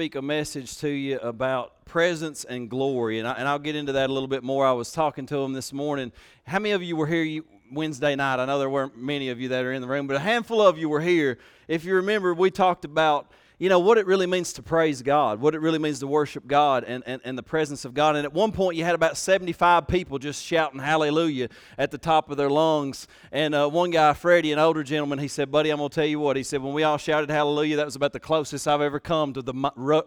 speak a message to you about presence and glory, and, I, will get into that a little bit more. I was talking to him this morning. How many of you were here Wednesday night? I know there weren't many of you that are in the room, but a handful of you were here. If you remember, we talked about you know, what it really means to praise God, what it really means to worship God and, and, and the presence of God. And at one point, you had about 75 people just shouting hallelujah at the top of their lungs. And uh, one guy, Freddie, an older gentleman, he said, Buddy, I'm going to tell you what. He said, When we all shouted hallelujah, that was about the closest I've ever come to the, ru-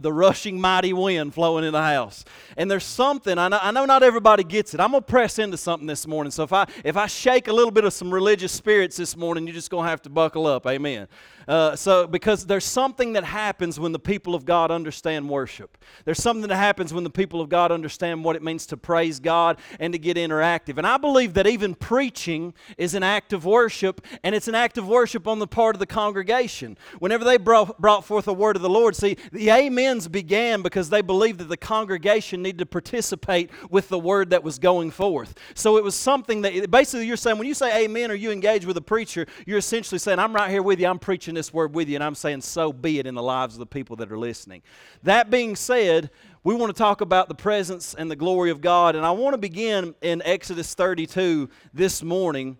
the rushing mighty wind flowing in the house. And there's something, I know, I know not everybody gets it. I'm going to press into something this morning. So if I, if I shake a little bit of some religious spirits this morning, you're just going to have to buckle up. Amen. Uh, so, because there's something that happens when the people of God understand worship. There's something that happens when the people of God understand what it means to praise God and to get interactive. And I believe that even preaching is an act of worship, and it's an act of worship on the part of the congregation. Whenever they brought, brought forth a word of the Lord, see, the amens began because they believed that the congregation needed to participate with the word that was going forth. So it was something that basically you're saying, when you say amen or you engage with a preacher, you're essentially saying, I'm right here with you, I'm preaching this word with you, and I'm saying, so be it in the lives of the people that are listening. That being said, we want to talk about the presence and the glory of God, and I want to begin in Exodus 32 this morning.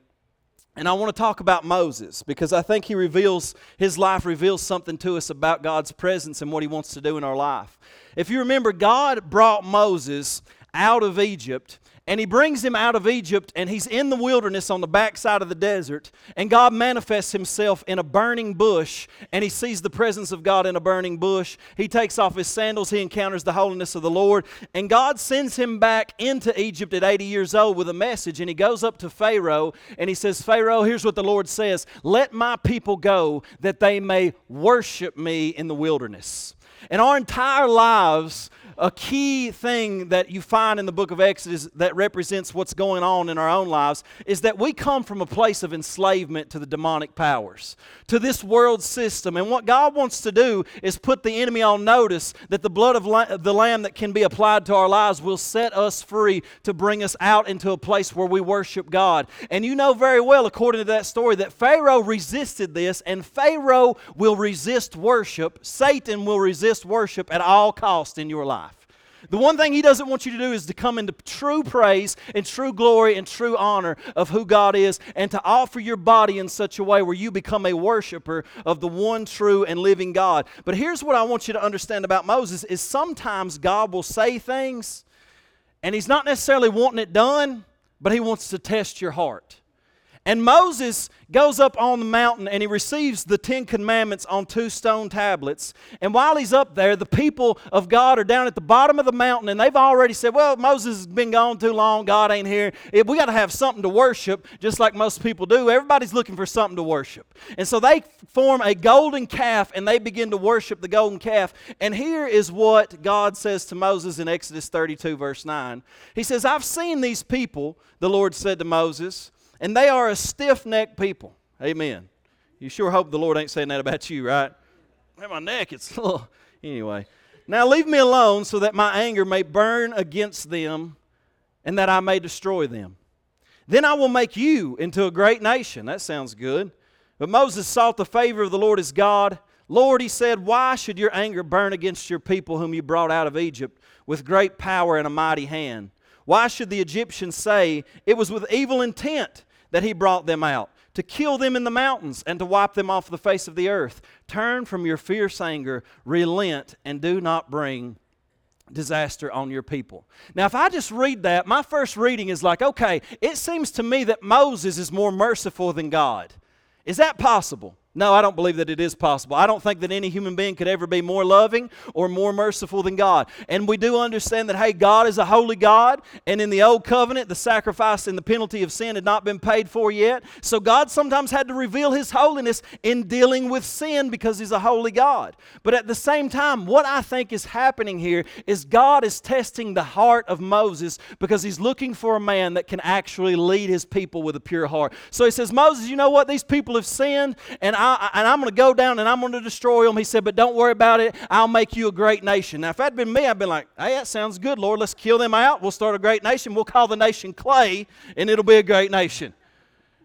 And I want to talk about Moses because I think he reveals, his life reveals something to us about God's presence and what he wants to do in our life. If you remember, God brought Moses out of Egypt and he brings him out of Egypt, and he's in the wilderness on the backside of the desert. And God manifests himself in a burning bush, and he sees the presence of God in a burning bush. He takes off his sandals, he encounters the holiness of the Lord, and God sends him back into Egypt at 80 years old with a message. And he goes up to Pharaoh, and he says, Pharaoh, here's what the Lord says Let my people go that they may worship me in the wilderness. And our entire lives, a key thing that you find in the book of Exodus that represents what's going on in our own lives is that we come from a place of enslavement to the demonic powers, to this world system. And what God wants to do is put the enemy on notice that the blood of la- the Lamb that can be applied to our lives will set us free to bring us out into a place where we worship God. And you know very well, according to that story, that Pharaoh resisted this, and Pharaoh will resist worship. Satan will resist worship at all cost in your life. The one thing he doesn't want you to do is to come into true praise and true glory and true honor of who God is and to offer your body in such a way where you become a worshiper of the one true and living God. But here's what I want you to understand about Moses is sometimes God will say things and he's not necessarily wanting it done, but he wants to test your heart. And Moses goes up on the mountain and he receives the Ten Commandments on two stone tablets. And while he's up there, the people of God are down at the bottom of the mountain and they've already said, Well, Moses has been gone too long. God ain't here. We got to have something to worship, just like most people do. Everybody's looking for something to worship. And so they form a golden calf and they begin to worship the golden calf. And here is what God says to Moses in Exodus 32, verse 9. He says, I've seen these people, the Lord said to Moses and they are a stiff necked people. Amen. You sure hope the Lord ain't saying that about you, right? Man, my neck, it's, oh, anyway. Now leave me alone so that my anger may burn against them and that I may destroy them. Then I will make you into a great nation. That sounds good. But Moses sought the favor of the Lord his God. Lord, he said, Why should your anger burn against your people whom you brought out of Egypt with great power and a mighty hand? Why should the Egyptians say it was with evil intent that he brought them out? To kill them in the mountains and to wipe them off the face of the earth. Turn from your fierce anger, relent, and do not bring disaster on your people. Now, if I just read that, my first reading is like, okay, it seems to me that Moses is more merciful than God. Is that possible? No, I don't believe that it is possible. I don't think that any human being could ever be more loving or more merciful than God. And we do understand that, hey, God is a holy God, and in the old covenant, the sacrifice and the penalty of sin had not been paid for yet. So God sometimes had to reveal His holiness in dealing with sin because He's a holy God. But at the same time, what I think is happening here is God is testing the heart of Moses because He's looking for a man that can actually lead His people with a pure heart. So He says, Moses, you know what? These people have sinned, and I, and I'm going to go down and I'm going to destroy them. He said, but don't worry about it. I'll make you a great nation. Now, if that'd been me, I'd been like, hey, that sounds good, Lord. Let's kill them out. We'll start a great nation. We'll call the nation Clay, and it'll be a great nation.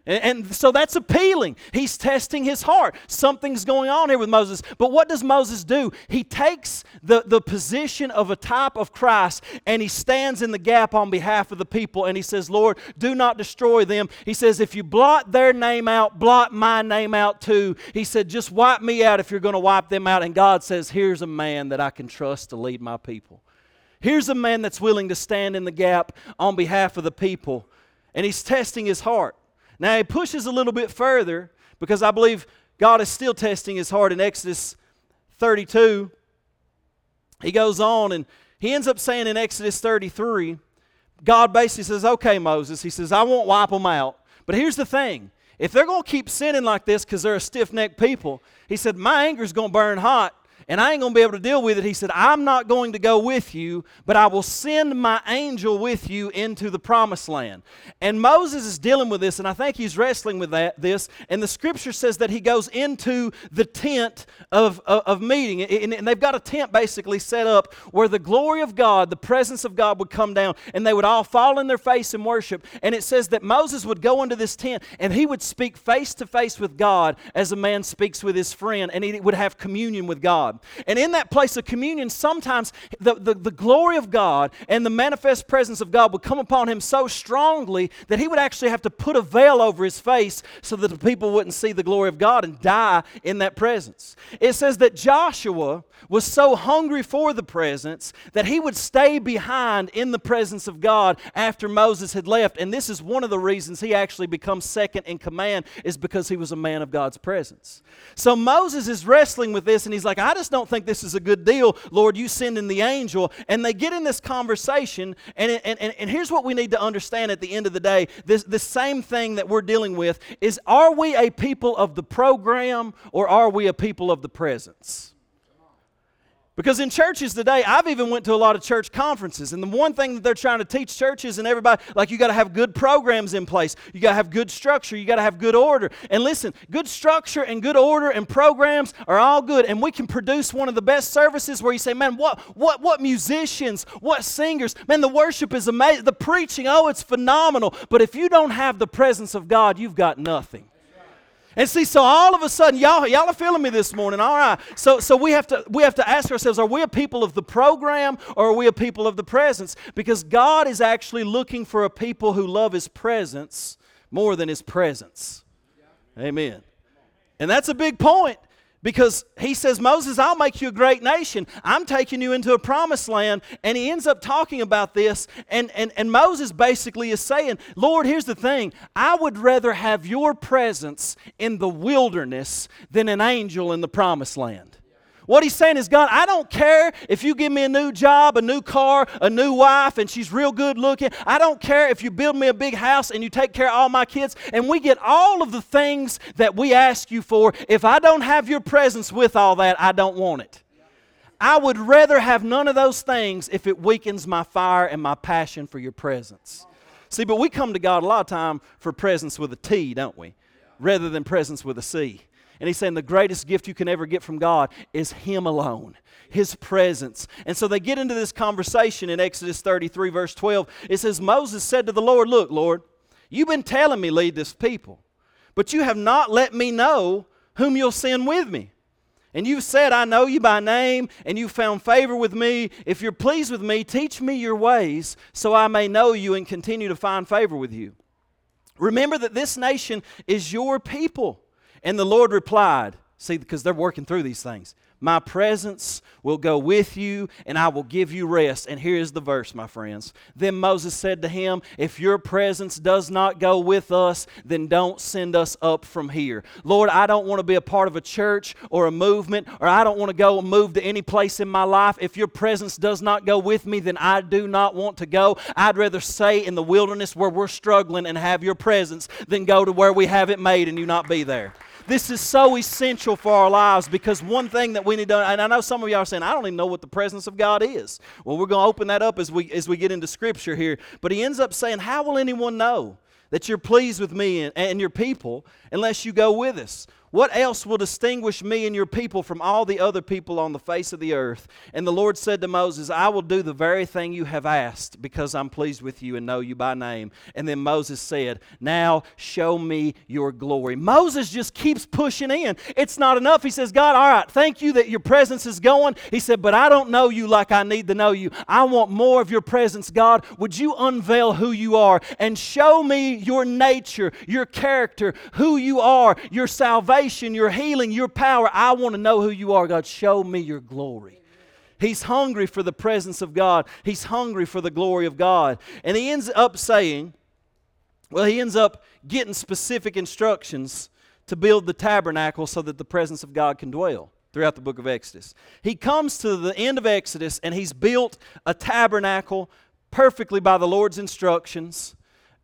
And, so that's appealing. He's testing his heart. Something's going on here with Moses. But what does Moses do? He takes the, the position of a type of Christ and he stands in the gap on behalf of the people and he says, Lord, do not destroy them. He says, if you blot their name out, blot my name out too. He said, just wipe me out if you're going to wipe them out. And God says, here's a man that I can trust to lead my people. Here's a man that's willing to stand in the gap on behalf of the people. And he's testing his heart. Now he pushes a little bit further because I believe God is still testing his heart in Exodus 32. He goes on and he ends up saying in Exodus 33, God basically says, Okay, Moses, he says, I won't wipe them out. But here's the thing if they're going to keep sinning like this because they're a stiff necked people, he said, My anger is going to burn hot and I ain't going to be able to deal with it. He said, I'm not going to go with you, but I will send my angel with you into the promised land. And Moses is dealing with this, and I think he's wrestling with that, this. And the scripture says that he goes into the tent of, of, of meeting. And, and they've got a tent basically set up where the glory of God, the presence of God would come down, and they would all fall in their face and worship. And it says that Moses would go into this tent and he would speak face to face with God as a man speaks with his friend, and he would have communion with God. And in that place of communion, sometimes the, the, the, glory of God and the manifest presence of God would come upon him so strongly that he would actually have to put a veil over his face so that the people wouldn't see the glory of God and die in that presence. It says that Joshua was so hungry for the presence that he would stay behind in the presence of God after Moses had left. And this is one of the reasons he actually becomes second in command, is because he was a man of God's presence. So Moses is wrestling with this and he's like, I just don't think this is a good deal. Lord, you send in the angel. And they get in this conversation. And, and, and, and here's what we need to understand at the end of the day this, this same thing that we're dealing with is are we a people of the program or are we a people of the presence? Because in churches today, I've even went to a lot of church conferences, and the one thing that they're trying to teach churches and everybody, like you got to have good programs in place, you got to have good structure, you got to have good order. And listen, good structure and good order and programs are all good, and we can produce one of the best services where you say, man, what, what, what musicians, what singers, man, the worship is amazing, the preaching, oh, it's phenomenal. But if you don't have the presence of God, you've got nothing. And see, so all of a sudden, y'all, y'all are feeling me this morning. All right. So, so we have to we have to ask ourselves: Are we a people of the program, or are we a people of the presence? Because God is actually looking for a people who love His presence more than His presence. Amen. And that's a big point because he says, Moses, I'll make you a great nation. I'm taking you into a promised land. And he ends up talking about this. And, and, and Moses basically is saying, Lord, here's the thing I would rather have your presence in the wilderness than an angel in the promised land. What he's saying is, God, I don't care if you give me a new job, a new car, a new wife, and she's real good looking. I don't care if you build me a big house and you take care of all my kids, and we get all of the things that we ask you for. If I don't have your presence with all that, I don't want it. I would rather have none of those things if it weakens my fire and my passion for your presence. See, but we come to God a lot of time for presence with a T, don't we? Rather than presence with a C. And he's saying the greatest gift you can ever get from God is Him alone, His presence. And so they get into this conversation in Exodus 33, verse 12. It says, Moses said to the Lord, Look, Lord, you've been telling me lead this people, but you have not let me know whom you'll send with me. And you've said, I know you by name, and you've found favor with me. If you're pleased with me, teach me your ways, so I may know you and continue to find favor with you. Remember that this nation is your people. And the Lord replied, See, because they're working through these things. My presence will go with you, and I will give you rest. And here is the verse, my friends. Then Moses said to him, If your presence does not go with us, then don't send us up from here. Lord, I don't want to be a part of a church or a movement, or I don't want to go and move to any place in my life. If your presence does not go with me, then I do not want to go. I'd rather stay in the wilderness where we're struggling and have your presence than go to where we have it made and you not be there. This is so essential for our lives because one thing that we need to, and I know some of y'all are saying, I don't even know what the presence of God is. Well, we're going to open that up as we, as we get into Scripture here. But he ends up saying, How will anyone know? that you're pleased with me and, and, your people unless you go with us. What else will distinguish me and your people from all the other people on the face of the earth? And the Lord said to Moses, I will do the very thing you have asked, because I'm pleased with you and know you by name. And then Moses said, Now show me your glory. Moses just keeps pushing in. It's not enough. He says, God, all right, thank you that your presence is going. He said, But I don't know you like I need to know you. I want more of your presence, God. Would you unveil who you are and show me your nature, your character, who you are, your salvation? Salvation, your healing, your power. I want to know who you are, God. Show me your glory. He's hungry for the presence of God. He's hungry for the glory of God. And he ends up saying, well, he ends up getting specific instructions to build the tabernacle so that the presence of God can dwell throughout the book of Exodus. He comes to the end of Exodus and he's built a tabernacle perfectly by the Lord's instructions.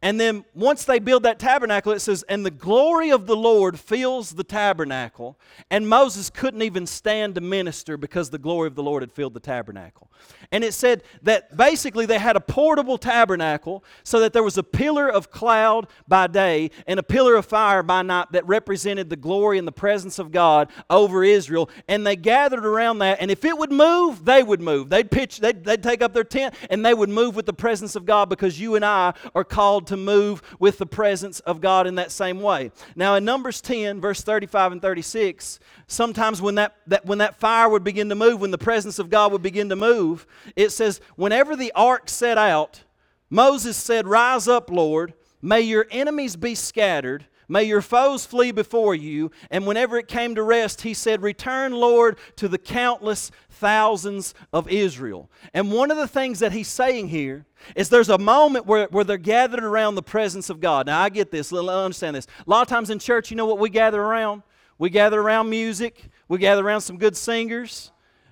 And then once they build that tabernacle, it says, And the glory of the Lord fills the tabernacle. And Moses couldn't even stand to minister because the glory of the Lord had filled the tabernacle. And it said that basically they had a portable tabernacle so that there was a pillar of cloud by day and a pillar of fire by night that represented the glory and the presence of God over Israel. And they gathered around that. And if it would move, they would move. They'd pitch, they'd, they'd take up their tent and they would move with the presence of God because you and I are called to move with the presence of God in that same way. Now, in Numbers 10, verse 35 and 36, sometimes when that, that, when that fire would begin to move, when the presence of God would begin to move, it says, Whenever the ark set out, Moses said, Rise up, Lord, may your enemies be scattered May your foes flee before you. And whenever it came to rest, he said, Return, Lord, to the countless thousands of Israel. And one of the things that he's saying here is there's a moment where, where they're gathered around the presence of God. Now, I get this, understand this. A lot of times in church, you know what we gather around? We gather around music, we gather around some good singers,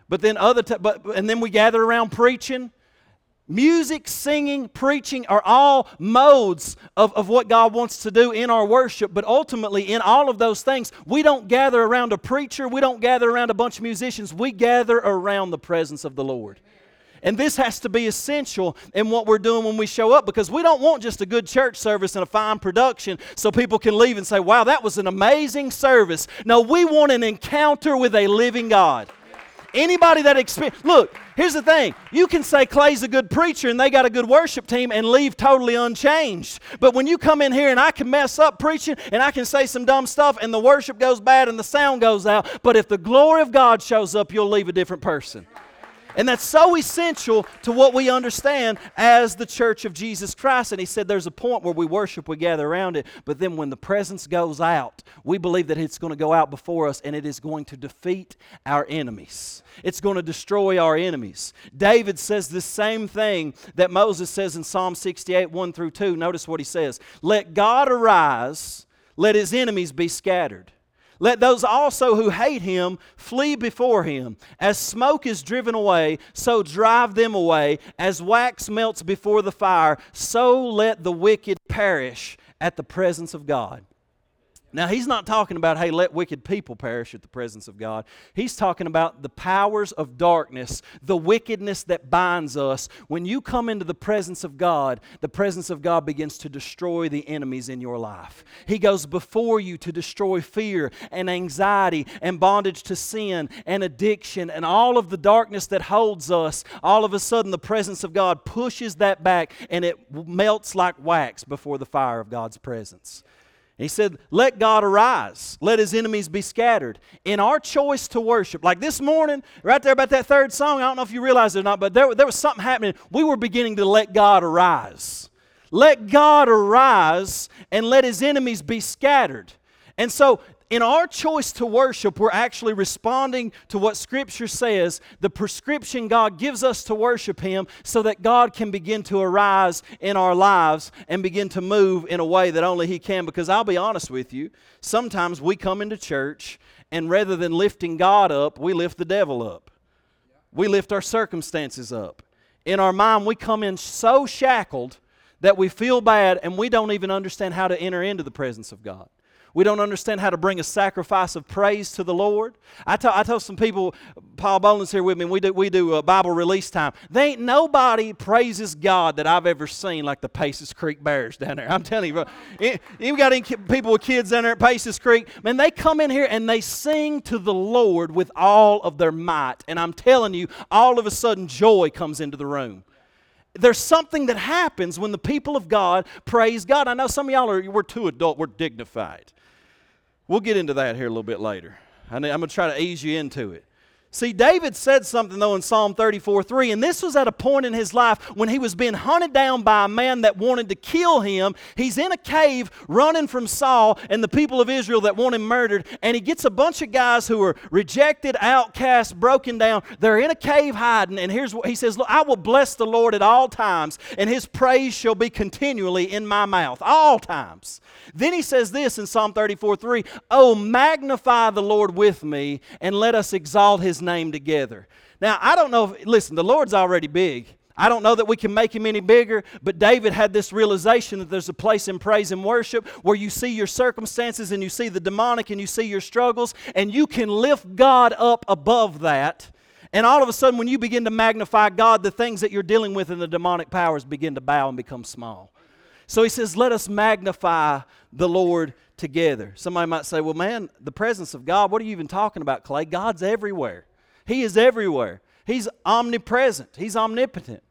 but then other t- but and then we gather around preaching Music, singing, preaching are all modes of, of what God wants to do in our worship, but ultimately, in all of those things, we don't gather around a preacher, we don't gather around a bunch of musicians, we gather around the presence of the Lord. And this has to be essential in what we're doing when we show up because we don't want just a good church service and a fine production so people can leave and say, wow, that was an amazing service. No, we want an encounter with a living God. Anybody that experience, look, here's the thing. You can say Clay's a good preacher and they got a good worship team and leave totally unchanged. But when you come in here and I can mess up preaching and I can say some dumb stuff and the worship goes bad and the sound goes out, but if the glory of God shows up, you'll leave a different person. And that's so essential to what we understand as the church of Jesus Christ. And he said there's a point where we worship, we gather around it, but then when the presence goes out, we believe that it's going to go out before us and it is going to defeat our enemies. It's going to destroy our enemies. David says the same thing that Moses says in Psalm 68 1 through 2. Notice what he says Let God arise, let his enemies be scattered. Let those also who hate him flee before him. As smoke is driven away, so drive them away. As wax melts before the fire, so let the wicked perish at the presence of God. Now, he's not talking about, hey, let wicked people perish at the presence of God. He's talking about the powers of darkness, the wickedness that binds us. When you come into the presence of God, the presence of God begins to destroy the enemies in your life. He goes before you to destroy fear and anxiety and bondage to sin and addiction and all of the darkness that holds us. All of a sudden, the presence of God pushes that back and it melts like wax before the fire of God's presence. He said, Let God arise, let his enemies be scattered. In our choice to worship, like this morning, right there about that third song, I don't know if you realize it or not, but there, there was something happening. We were beginning to let God arise. Let God arise and let his enemies be scattered. And so in our choice to worship, we're actually responding to what Scripture says, the prescription God gives us to worship Him, so that God can begin to arise in our lives and begin to move in a way that only He can. Because I'll be honest with you, sometimes we come into church and rather than lifting God up, we lift the devil up. We lift our circumstances up. In our mind, we come in so shackled that we feel bad and we don't even understand how to enter into the presence of God. We don't understand how to bring a sacrifice of praise to the Lord. I tell, I some people, Paul Boland's here with me, we do, we do a Bible release time. They ain't nobody praises God that I've ever seen like the Paces Creek Bears down there. I'm telling you, you've got any people with kids down there at Paces Creek, man, they come in here and they sing to the Lord with all of their might. And I'm telling you, all of a sudden joy comes into the room there's something that happens when the people of God praise God. I know some of y'all are, we're too adult, we're dignified. We'll get into that here a little bit later. I'm going to try to ease you into it. See, David said something though in Psalm 34 3, and this was at a point in his life when he was being hunted down by a man that wanted to kill him. He's in a cave running from Saul and the people of Israel that want him murdered, and he gets a bunch of guys who are rejected, outcast, broken down. They're in a cave hiding, and here's what he says Look, I will bless the Lord at all times, and his praise shall be continually in my mouth, all times. Then he says this in Psalm 34 3 Oh, magnify the Lord with me, and let us exalt his name together. Now, I don't know if, listen, the Lord's already big. I don't know that we can make him any bigger, but David had this realization that there's a place in praise and worship where you see your circumstances and you see the demonic and you see your struggles, and you can lift God up above that. And all of a sudden, when you begin to magnify God, the things that you're dealing with in the demonic powers begin to bow and become small. So he says, Let us magnify the Lord together. Somebody might say, Well, man, the presence of God, what are you even talking about, Clay? God's everywhere. He is everywhere. He's omnipresent, He's omnipotent.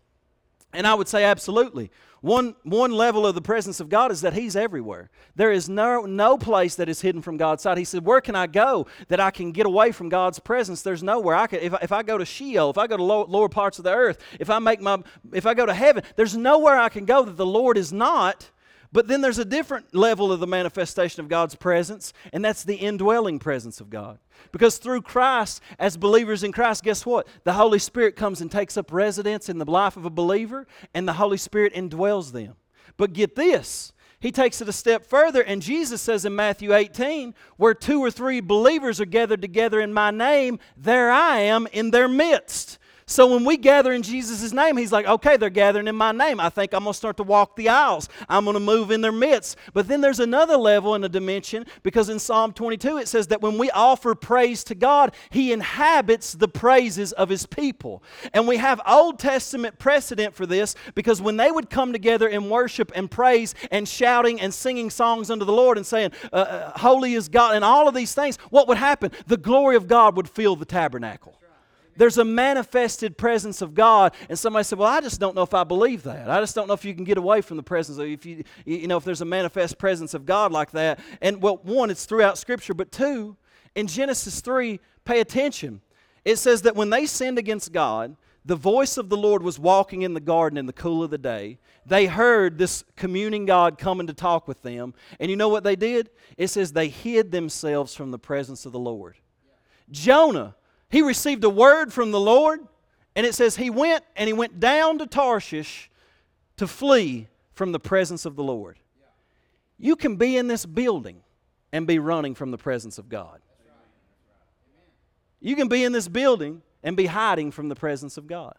And I would say, absolutely. One, one level of the presence of God is that He's everywhere. There is no, no place that is hidden from God's sight. He said, Where can I go that I can get away from God's presence? There's nowhere. I could, if, I, if I go to Sheol, if I go to low, lower parts of the earth, if I make my if I go to heaven, there's nowhere I can go that the Lord is not. But then there's a different level of the manifestation of God's presence, and that's the indwelling presence of God. Because through Christ, as believers in Christ, guess what? The Holy Spirit comes and takes up residence in the life of a believer, and the Holy Spirit indwells them. But get this. He takes it a step further, and Jesus says in Matthew 18, where two or three believers are gathered together in my name, there I am in their midst. So when we gather in Jesus' name, he's like, okay, they're gathering in my name. I think I'm going to start to walk the aisles. I'm going to move in their midst. But then there's another level and a dimension because in Psalm 22 it says that when we offer praise to God, he inhabits the praises of his people. And we have Old Testament precedent for this because when they would come together in worship and praise and shouting and singing songs unto the Lord and saying, uh, uh Holy is God, and all of these things, what would happen? The glory of God would fill the tabernacle. There's a manifested presence of God. And somebody said, Well, I just don't know if I believe that. I just don't know if you can get away from the presence of if you you know if there's a manifest presence of God like that. And well, one, it's throughout Scripture, but two, in Genesis 3, pay attention. It says that when they sinned against God, the voice of the Lord was walking in the garden in the cool of the day. They heard this communing God coming to talk with them. And you know what they did? It says they hid themselves from the presence of the Lord. Jonah he received a word from the Lord, and it says he went and he went down to Tarshish to flee from the presence of the Lord. You can be in this building and be running from the presence of God. You can be in this building and be hiding from the presence of God.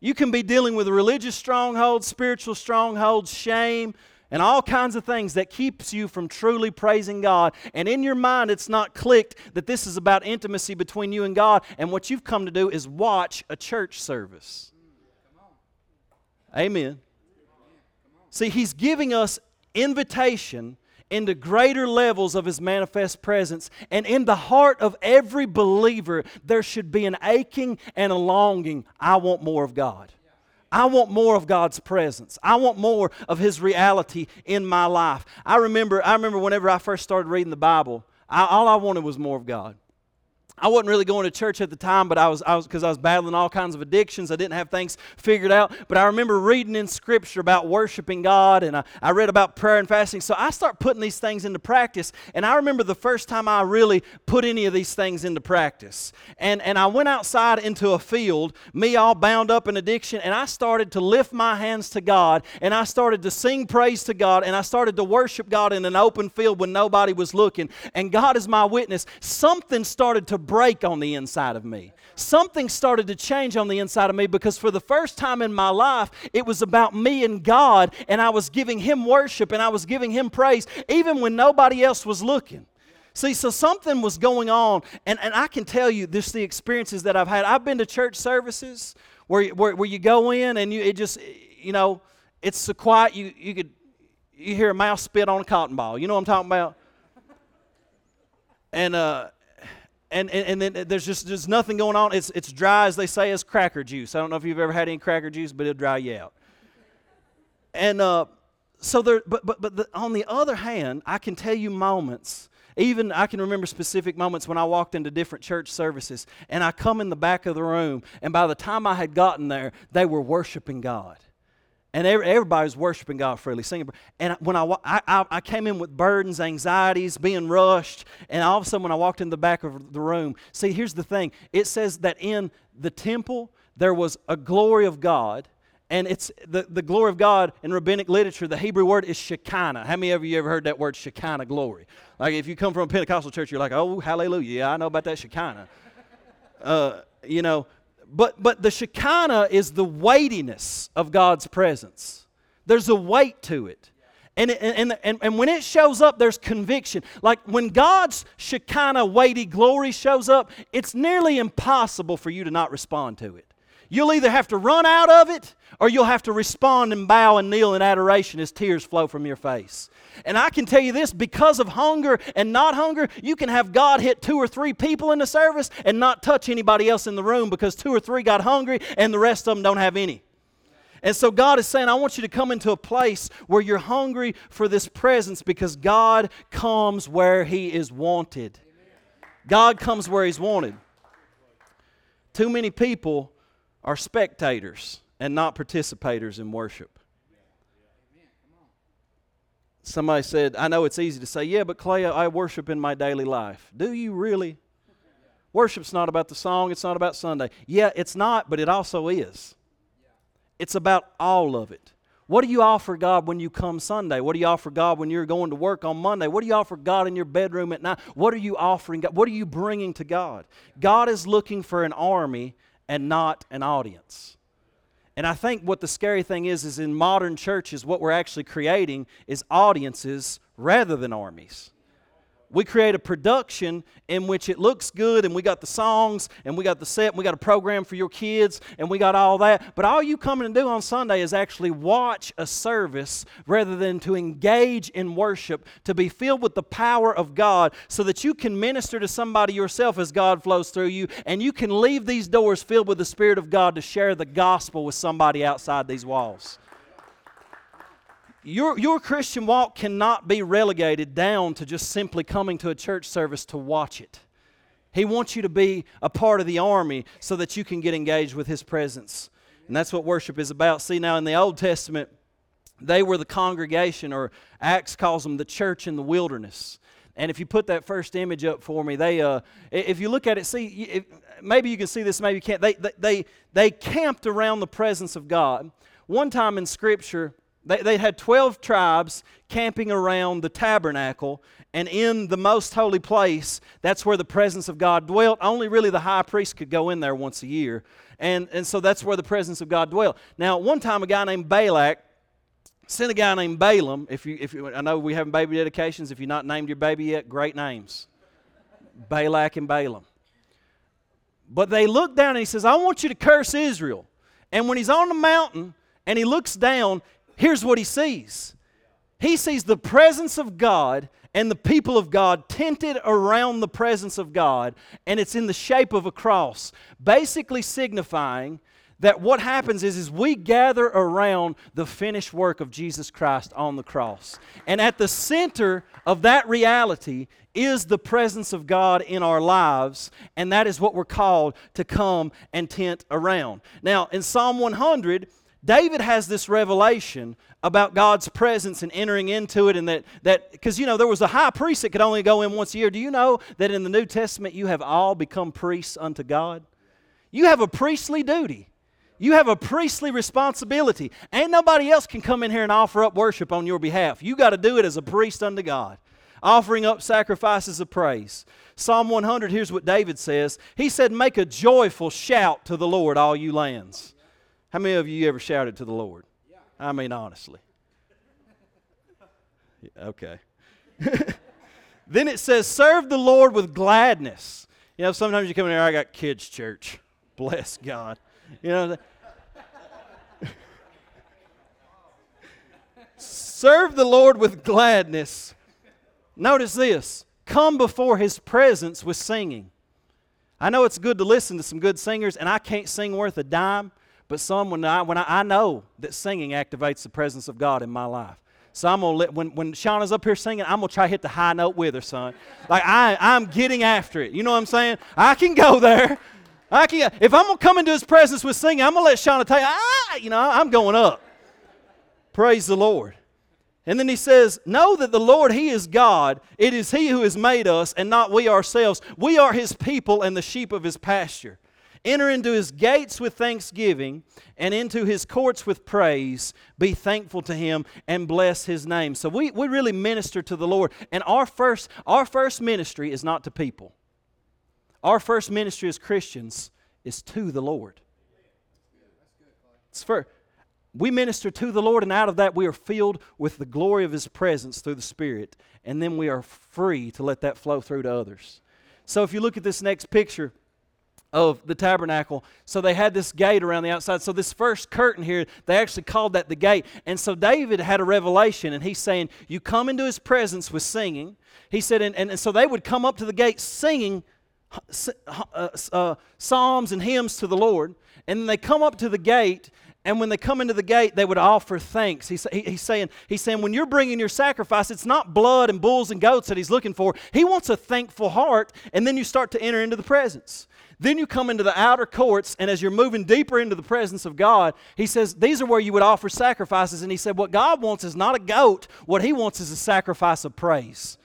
You can be dealing with religious strongholds, spiritual strongholds, shame, and all kinds of things that keeps you from truly praising God. And in your mind, it's not clicked that this is about intimacy between you and God. And what you've come to do is watch a church service. Amen. See, He's giving us invitation into greater levels of His manifest presence. And in the heart of every believer, there should be an aching and a longing. I want more of God. I want more of God's presence. I want more of His reality in my life. I remember, I remember whenever I first started reading the Bible, I, all I wanted was more of God. I wasn't really going to church at the time, but I was, I was, because I was battling all kinds of addictions. I didn't have things figured out. But I remember reading in Scripture about worshiping God, and I, I read about prayer and fasting. So I start putting these things into practice. And I remember the first time I really put any of these things into practice. And, and I went outside into a field, me all bound up in addiction, and I started to lift my hands to God, and I started to sing praise to God, and I started to worship God in an open field when nobody was looking. And God is my witness. Something started to break on the inside of me. Something started to change on the inside of me because for the first time in my life, it was about me and God, and I was giving Him worship and I was giving Him praise, even when nobody else was looking. See, so something was going on, and, and I can tell you this the experiences that I've had. I've been to church services where, where, where you go in and you it just you know it's so quiet you, you could you hear a mouse spit on a cotton ball. You know what I'm talking about? And uh and, and, and then there's just there's nothing going on. It's it's dry as they say as cracker juice. I don't know if you've ever had any cracker juice, but it'll dry you out. And uh, so there, but but but the, on the other hand, I can tell you moments even I can remember specific moments when I walked into different church services and I come in the back of the room, and by the time I had gotten there, they were worshiping God. And everybody was worshiping God freely, singing. And when I, I, I came in with burdens, anxieties, being rushed, and all of a sudden when I walked in the back of the room, see, here's the thing. It says that in the temple there was a glory of God, and it's the, the glory of God in rabbinic literature, the Hebrew word is Shekinah. How many of you ever heard that word Shekinah glory? Like if you come from a Pentecostal church, you're like, oh, hallelujah. Yeah, I know about that Shekinah. Uh, you know, but, but the Shekinah is the weightiness of God's presence. There's a weight to it. And, and, and, and when it shows up, there's conviction. Like when God's Shekinah weighty glory shows up, it's nearly impossible for you to not respond to it. You'll either have to run out of it or you'll have to respond and bow and kneel in adoration as tears flow from your face. And I can tell you this because of hunger and not hunger, you can have God hit two or three people in the service and not touch anybody else in the room because two or three got hungry and the rest of them don't have any. And so God is saying, I want you to come into a place where you're hungry for this presence because God comes where He is wanted. God comes where He's wanted. Too many people are spectators and not participators in worship. Somebody said, I know it's easy to say, yeah, but Clay, I worship in my daily life. Do you really? Worship's not about the song, it's not about Sunday. Yeah, it's not, but it also is. It's about all of it. What do you offer God when you come Sunday? What do you offer God when you're going to work on Monday? What do you offer God in your bedroom at night? What are you offering God? What are you bringing to God? God is looking for an army and not an audience. And I think what the scary thing is, is in modern churches, what we're actually creating is audiences rather than armies we create a production in which it looks good and we got the songs and we got the set and we got a program for your kids and we got all that. But all you come and do on sunday is actually watch a service rather than to engage in worship to be filled with the power of god so that you can minister to somebody yourself as god flows through you and you can leave these doors filled with the spirit of god to share the gospel with somebody outside these walls your, your Christian walk cannot be relegated down to just simply coming to a church service to watch it. He wants you to be a part of the army so that you can get engaged with His presence. And that's what worship is about. See, now in the Old Testament, they were the congregation, or Acts calls them the church in the wilderness. And if you put that first image up for me, they, uh, if you look at it, see, if, maybe you can see this, maybe you can't. They, they, they, they camped around the presence of God. One time in Scripture, they, they had 12 tribes camping around the tabernacle, and in the most holy place, that's where the presence of God dwelt. Only really the high priest could go in there once a year. And, and so that's where the presence of God dwelt. Now, one time, a guy named Balak sent a guy named Balaam. If you, if you, I know we have baby dedications. If you're not named your baby yet, great names Balak and Balaam. But they look down and he says, I want you to curse Israel. And when he's on the mountain and he looks down, here's what he sees he sees the presence of God and the people of God tented around the presence of God, and it's in the shape of a cross, basically signifying that what happens is, is we gather around the finished work of Jesus Christ on the cross. And at the center of that reality is the presence of God in our lives, and that is what we're called to come and tent around. Now, in Psalm 100, David has this revelation about God's presence and entering into it, and that that because you know there was a high priest that could only go in once a year. Do you know that in the New Testament you have all become priests unto God? You have a priestly duty. You have a priestly responsibility. Ain't nobody else can come in here and offer up worship on your behalf. You got to do it as a priest unto God. offering up sacrifices of praise. Psalm 100, here's what David says He said, Make a joyful shout to the Lord, all you lands. How many of you ever shouted to the Lord? I mean, honestly. Okay. then it says, Serve the Lord with gladness. You know, sometimes you come in here, I got kids' church. Bless God. You know, serve the Lord with gladness. Notice this come before his presence with singing. I know it's good to listen to some good singers, and I can't sing worth a dime, but some when I, when I, I know that singing activates the presence of God in my life. So I'm gonna let when when Shauna's up here singing, I'm gonna try to hit the high note with her, son. Like I I'm getting after it. You know what I'm saying? I can go there. I can if I'm gonna come into his presence with singing, I'm gonna let Shauna tell you, ah, you know, I'm going up. Praise the Lord. And then he says, Know that the Lord, He is God. It is He who has made us, and not we ourselves. We are His people and the sheep of His pasture. Enter into His gates with thanksgiving and into His courts with praise. Be thankful to Him and bless His name. So we, we really minister to the Lord. And our first, our first ministry is not to people, our first ministry as Christians is to the Lord. It's for we minister to the Lord, and out of that we are filled with the glory of His presence through the Spirit, and then we are free to let that flow through to others. So if you look at this next picture of the tabernacle, so they had this gate around the outside. So this first curtain here, they actually called that the gate. And so David had a revelation, and he's saying, You come into His presence with singing. He said, and, and, and so they would come up to the gate singing uh, uh, psalms and hymns to the Lord. And then they come up to the gate and when they come into the gate, they would offer thanks. He's, he, he's, saying, he's saying, when you're bringing your sacrifice, it's not blood and bulls and goats that he's looking for. He wants a thankful heart, and then you start to enter into the presence. Then you come into the outer courts, and as you're moving deeper into the presence of God, he says, These are where you would offer sacrifices. And he said, What God wants is not a goat, what he wants is a sacrifice of praise.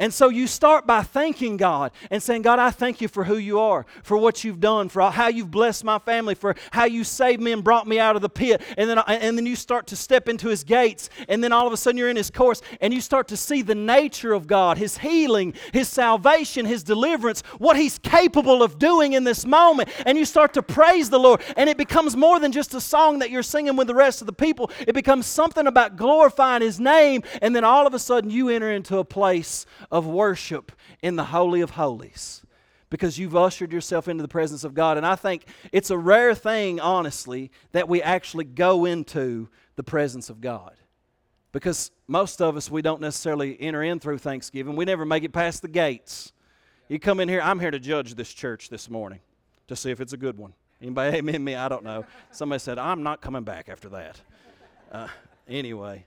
And so you start by thanking God and saying, God, I thank you for who you are, for what you've done, for how you've blessed my family, for how you saved me and brought me out of the pit. And then, and then you start to step into his gates. And then all of a sudden you're in his course and you start to see the nature of God, his healing, his salvation, his deliverance, what he's capable of doing in this moment. And you start to praise the Lord. And it becomes more than just a song that you're singing with the rest of the people, it becomes something about glorifying his name. And then all of a sudden you enter into a place of worship in the Holy of Holies because you've ushered yourself into the presence of God. And I think it's a rare thing, honestly, that we actually go into the presence of God. Because most of us, we don't necessarily enter in through Thanksgiving. We never make it past the gates. You come in here, I'm here to judge this church this morning to see if it's a good one. Anybody amen me? I don't know. Somebody said, I'm not coming back after that. Uh, anyway.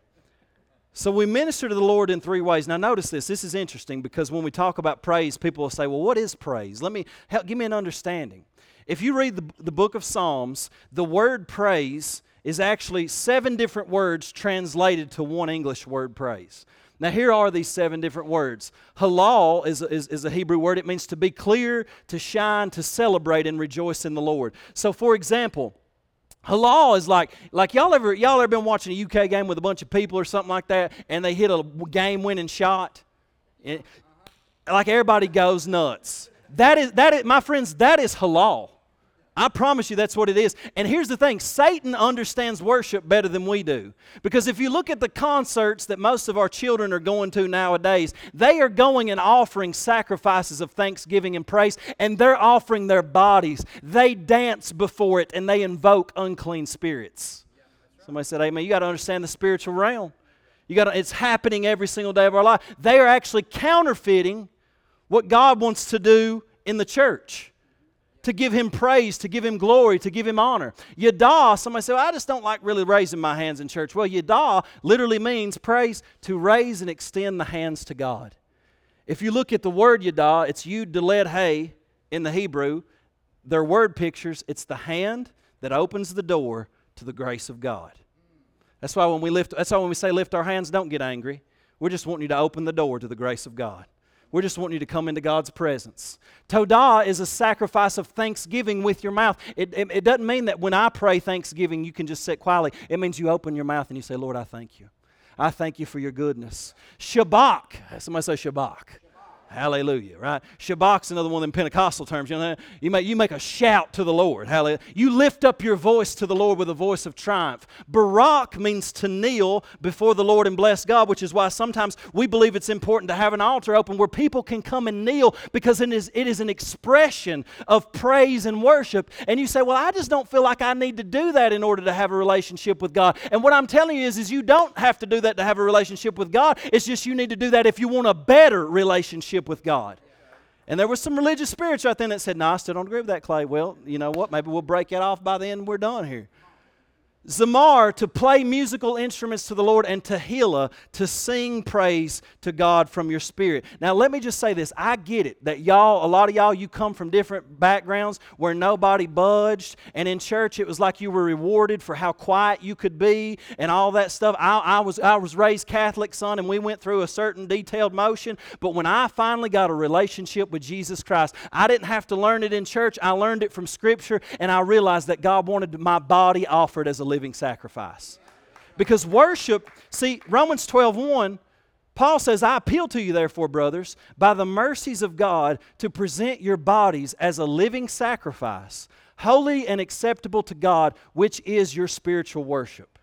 So we minister to the Lord in three ways. Now notice this. This is interesting because when we talk about praise, people will say, "Well, what is praise?" Let me help give me an understanding. If you read the, the book of Psalms, the word praise is actually seven different words translated to one English word praise. Now, here are these seven different words. Halal is, is, is, a Hebrew word. It means to be clear, to shine, to celebrate, and rejoice in the Lord. So, for example, Halal is like like y'all ever y'all ever been watching a UK game with a bunch of people or something like that, and they hit a game winning shot, it, like everybody goes nuts. That is that is my friends. That is halal. I promise you that's what it is. And here's the thing Satan understands worship better than we do. Because if you look at the concerts that most of our children are going to nowadays, they are going and offering sacrifices of thanksgiving and praise, and they're offering their bodies. They dance before it and they invoke unclean spirits. Somebody said, Amen. You got to understand the spiritual realm. You got it's happening every single day of our life. They are actually counterfeiting what God wants to do in the church to give him praise, to give him glory, to give him honor. Yada, somebody said, well, I just don't like really raising my hands in church. Well, yada literally means praise, to raise and extend the hands to God. If you look at the word yada, it's yud dalet hay in the Hebrew. Their word pictures, it's the hand that opens the door to the grace of God. That's why when we lift, that's why when we say lift our hands, don't get angry. We're just wanting you to open the door to the grace of God. We're just wanting you to come into God's presence. Todah is a sacrifice of thanksgiving with your mouth. It, it, it, doesn't mean that when I pray thanksgiving, you can just sit quietly. It means you open your mouth and you say, Lord, I thank you. I thank you for your goodness. Shabach. Somebody say Shabach. Hallelujah, right? Shabach's another one of them Pentecostal terms. You know, you make, you make a shout to the Lord. Hallelujah. You lift up your voice to the Lord with a voice of triumph. Barak means to kneel before the Lord and bless God, which is why sometimes we believe it's important to have an altar open where people can come and kneel because it is, it is an expression of praise and worship. And you say, Well, I just don't feel like I need to do that in order to have a relationship with God. And what I'm telling you is, is you don't have to do that to have a relationship with God. It's just you need to do that if you want a better relationship relationship with God. And there was some religious spirits right then that said, No, I still don't agree with that, Clay. Well, you know what? Maybe we'll break it off by then we're done here. Zamar, to play musical instruments to the Lord, and Tehillah, to sing praise to God from your spirit. Now, let me just say this. I get it that y'all, a lot of y'all, you come from different backgrounds where nobody budged, and in church it was like you were rewarded for how quiet you could be and all that stuff. I, I was, I was raised Catholic, son, and we went through a certain detailed motion, but when I finally got a relationship with Jesus Christ, I didn't have to learn it in church. I learned it from Scripture, and I realized that God wanted my body offered as a living sacrifice. Because worship, see, Romans 12 1, Paul says, I appeal to you, therefore, brothers, by the mercies of God, to present your bodies as a living sacrifice, holy and acceptable to God, which is your spiritual worship.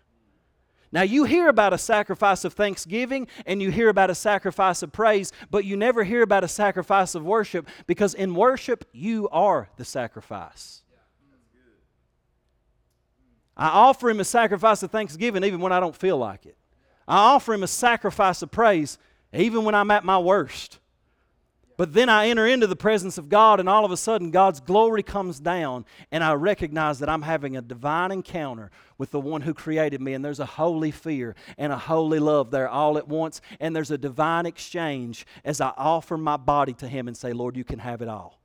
Now, you hear about a sacrifice of thanksgiving and you hear about a sacrifice of praise, but you never hear about a sacrifice of worship because in worship, you are the sacrifice. I offer him a sacrifice of thanksgiving even when I don't feel like it. I offer him a sacrifice of praise even when I'm at my worst. But then I enter into the presence of God, and all of a sudden, God's glory comes down, and I recognize that I'm having a divine encounter with the one who created me. And there's a holy fear and a holy love there all at once, and there's a divine exchange as I offer my body to Him and say, Lord, you can have it all.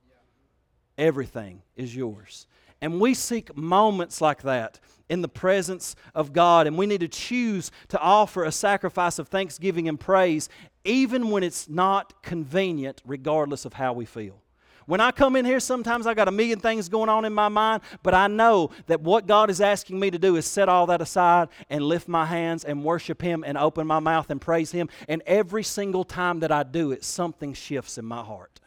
Everything is yours. And we seek moments like that in the presence of God. And we need to choose to offer a sacrifice of thanksgiving and praise, even when it's not convenient, regardless of how we feel. When I come in here, sometimes I got a million things going on in my mind, but I know that what God is asking me to do is set all that aside and lift my hands and worship Him and open my mouth and praise Him. And every single time that I do it, something shifts in my heart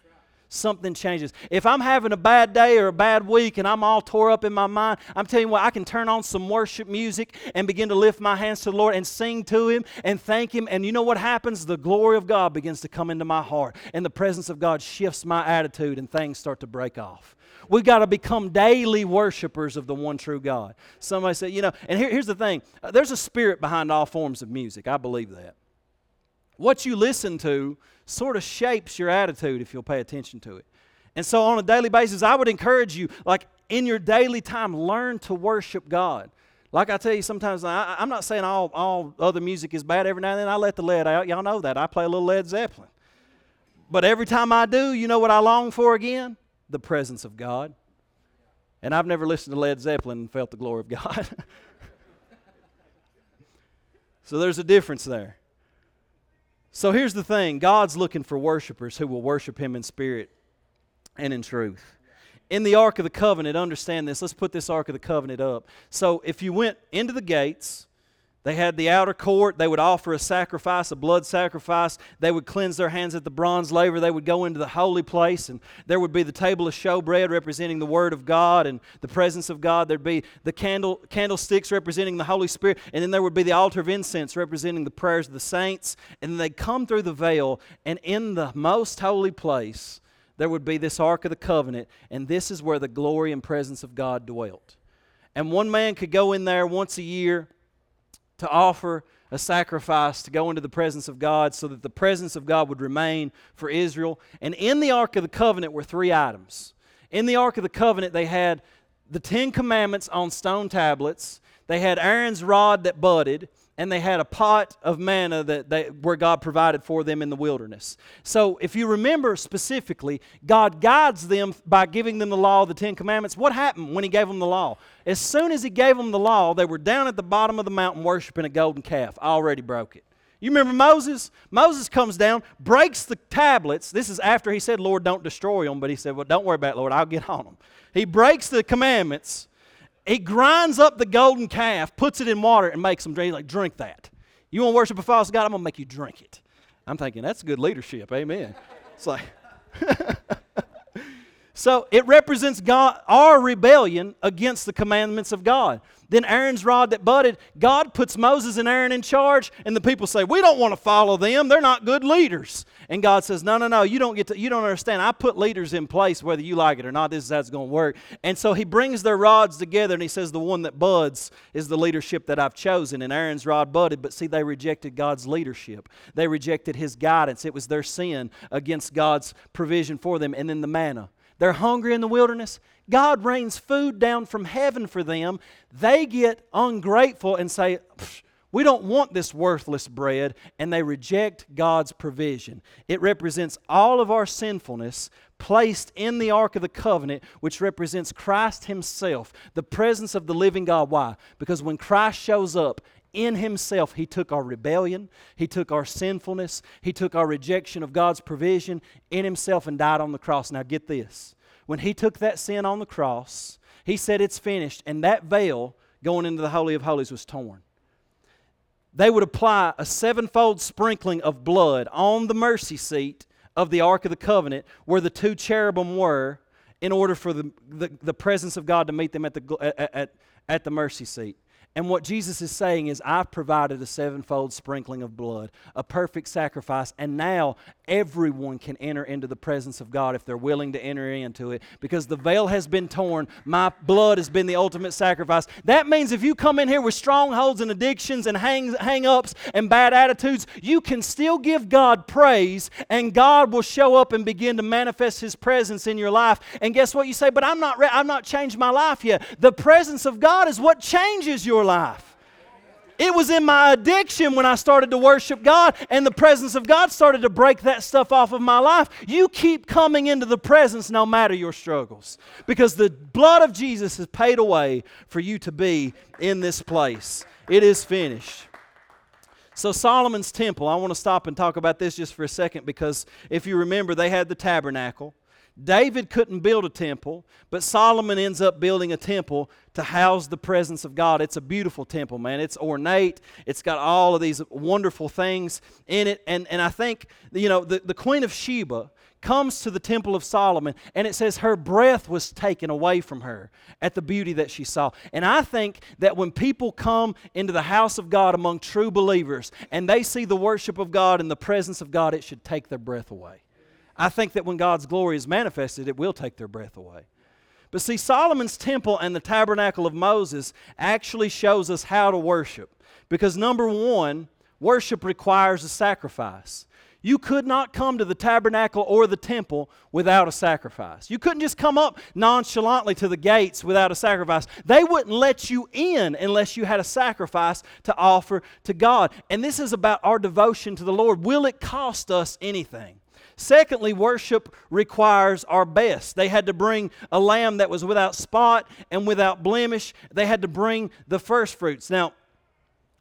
something changes. If I'm having a bad day or a bad week and I'm all tore up in my mind, I'm telling you what, I can turn on some worship music and begin to lift my hands to the Lord and sing to Him and thank Him. And you know what happens? The glory of God begins to come into my heart, and the presence of God shifts my attitude, and things start to break off. We've got to become daily worshipers of the one true God. Somebody said, you know, and here, here's the thing there's a spirit behind all forms of music. I believe that. What you listen to sort of shapes your attitude if you'll pay attention to it. And so, on a daily basis, I would encourage you, like in your daily time, learn to worship God. Like I tell you, sometimes I, am not saying all, all other music is bad. Every now and then I let the lead out. Y'all know that. I play a little Led Zeppelin. But every time I do, you know what I long for again? The presence of God. And I've never listened to Led Zeppelin and felt the glory of God. so there's a difference there. So here's the thing God's looking for worshipers who will worship Him in spirit and in truth. In the Ark of the Covenant, understand this. Let's put this Ark of the Covenant up. So if you went into the gates, they had the outer court. They would offer a sacrifice, a blood sacrifice. They would cleanse their hands at the bronze laver. They would go into the holy place, and there would be the table of showbread representing the Word of God and the presence of God. There'd be the candle, candlesticks representing the Holy Spirit, and then there would be the altar of incense representing the prayers of the saints. And they'd come through the veil, and in the most holy place, there would be this Ark of the Covenant, and this is where the glory and presence of God dwelt. And one man could go in there once a year to offer a sacrifice to go into the presence of God so that the presence of God would remain for Israel. And in the Ark of the Covenant were three items. In the Ark of the Covenant, they had the Ten Commandments on stone tablets, they had Aaron's rod that budded, and they had a pot of manna that they, where God provided for them in the wilderness. So, if you remember specifically, God guides them by giving them the law of the Ten Commandments. What happened when He gave them the law? As soon as He gave them the law, they were down at the bottom of the mountain worshiping a golden calf. Already broke it. You remember Moses? Moses comes down, breaks the tablets. This is after he said, Lord, don't destroy them. But he said, Well, don't worry about it, Lord. I'll get on them. He breaks the commandments he grinds up the golden calf, puts it in water, and makes them drink. Like, drink that. You want to worship a false God? I'm going to make you drink it. I'm thinking, that's good leadership. Amen. It's like, so it represents God, our rebellion against the commandments of God. Then Aaron's rod that budded, God puts Moses and Aaron in charge, and the people say, We don't want to follow them. They're not good leaders. And God says, No, no, no, you don't get to, you don't understand. I put leaders in place whether you like it or not. This is how it's going to work. And so he brings their rods together and he says, The one that buds is the leadership that I've chosen. And Aaron's rod budded, but see, they rejected God's leadership. They rejected his guidance. It was their sin against God's provision for them. And then the manna. They're hungry in the wilderness. God rains food down from heaven for them. They get ungrateful and say, we don't want this worthless bread, and they reject God's provision. It represents all of our sinfulness placed in the Ark of the Covenant, which represents Christ Himself, the presence of the living God. Why? Because when Christ shows up, in himself, he took our rebellion, he took our sinfulness, he took our rejection of God's provision in himself and died on the cross. Now, get this. When he took that sin on the cross, he said, It's finished, and that veil going into the Holy of Holies was torn. They would apply a sevenfold sprinkling of blood on the mercy seat of the Ark of the Covenant where the two cherubim were in order for the, the, the presence of God to meet them at the, at, at, at the mercy seat. And what Jesus is saying is, I've provided a sevenfold sprinkling of blood, a perfect sacrifice, and now everyone can enter into the presence of God if they're willing to enter into it because the veil has been torn. My blood has been the ultimate sacrifice. That means if you come in here with strongholds and addictions and hang, hang ups and bad attitudes, you can still give God praise, and God will show up and begin to manifest His presence in your life. And guess what? You say, But I'm not, re- I'm not changed my life yet. The presence of God is what changes your your life. It was in my addiction when I started to worship God and the presence of God started to break that stuff off of my life. You keep coming into the presence no matter your struggles because the blood of Jesus has paid away for you to be in this place. It is finished. So, Solomon's temple, I want to stop and talk about this just for a second because if you remember, they had the tabernacle. David couldn't build a temple, but Solomon ends up building a temple to house the presence of God. It's a beautiful temple, man. It's ornate. It's got all of these wonderful things in it. And, and I think, you know, the, the Queen of Sheba comes to the temple of Solomon, and it says her breath was taken away from her at the beauty that she saw. And I think that when people come into the house of God among true believers and they see the worship of God and the presence of God, it should take their breath away. I think that when God's glory is manifested, it will take their breath away. But see, Solomon's temple and the tabernacle of Moses actually shows us how to worship. Because number one, worship requires a sacrifice. You could not come to the tabernacle or the temple without a sacrifice. You couldn't just come up nonchalantly to the gates without a sacrifice. They wouldn't let you in unless you had a sacrifice to offer to God. And this is about our devotion to the Lord. Will it cost us anything? Secondly, worship requires our best. They had to bring a lamb that was without spot and without blemish. They had to bring the first fruits. Now,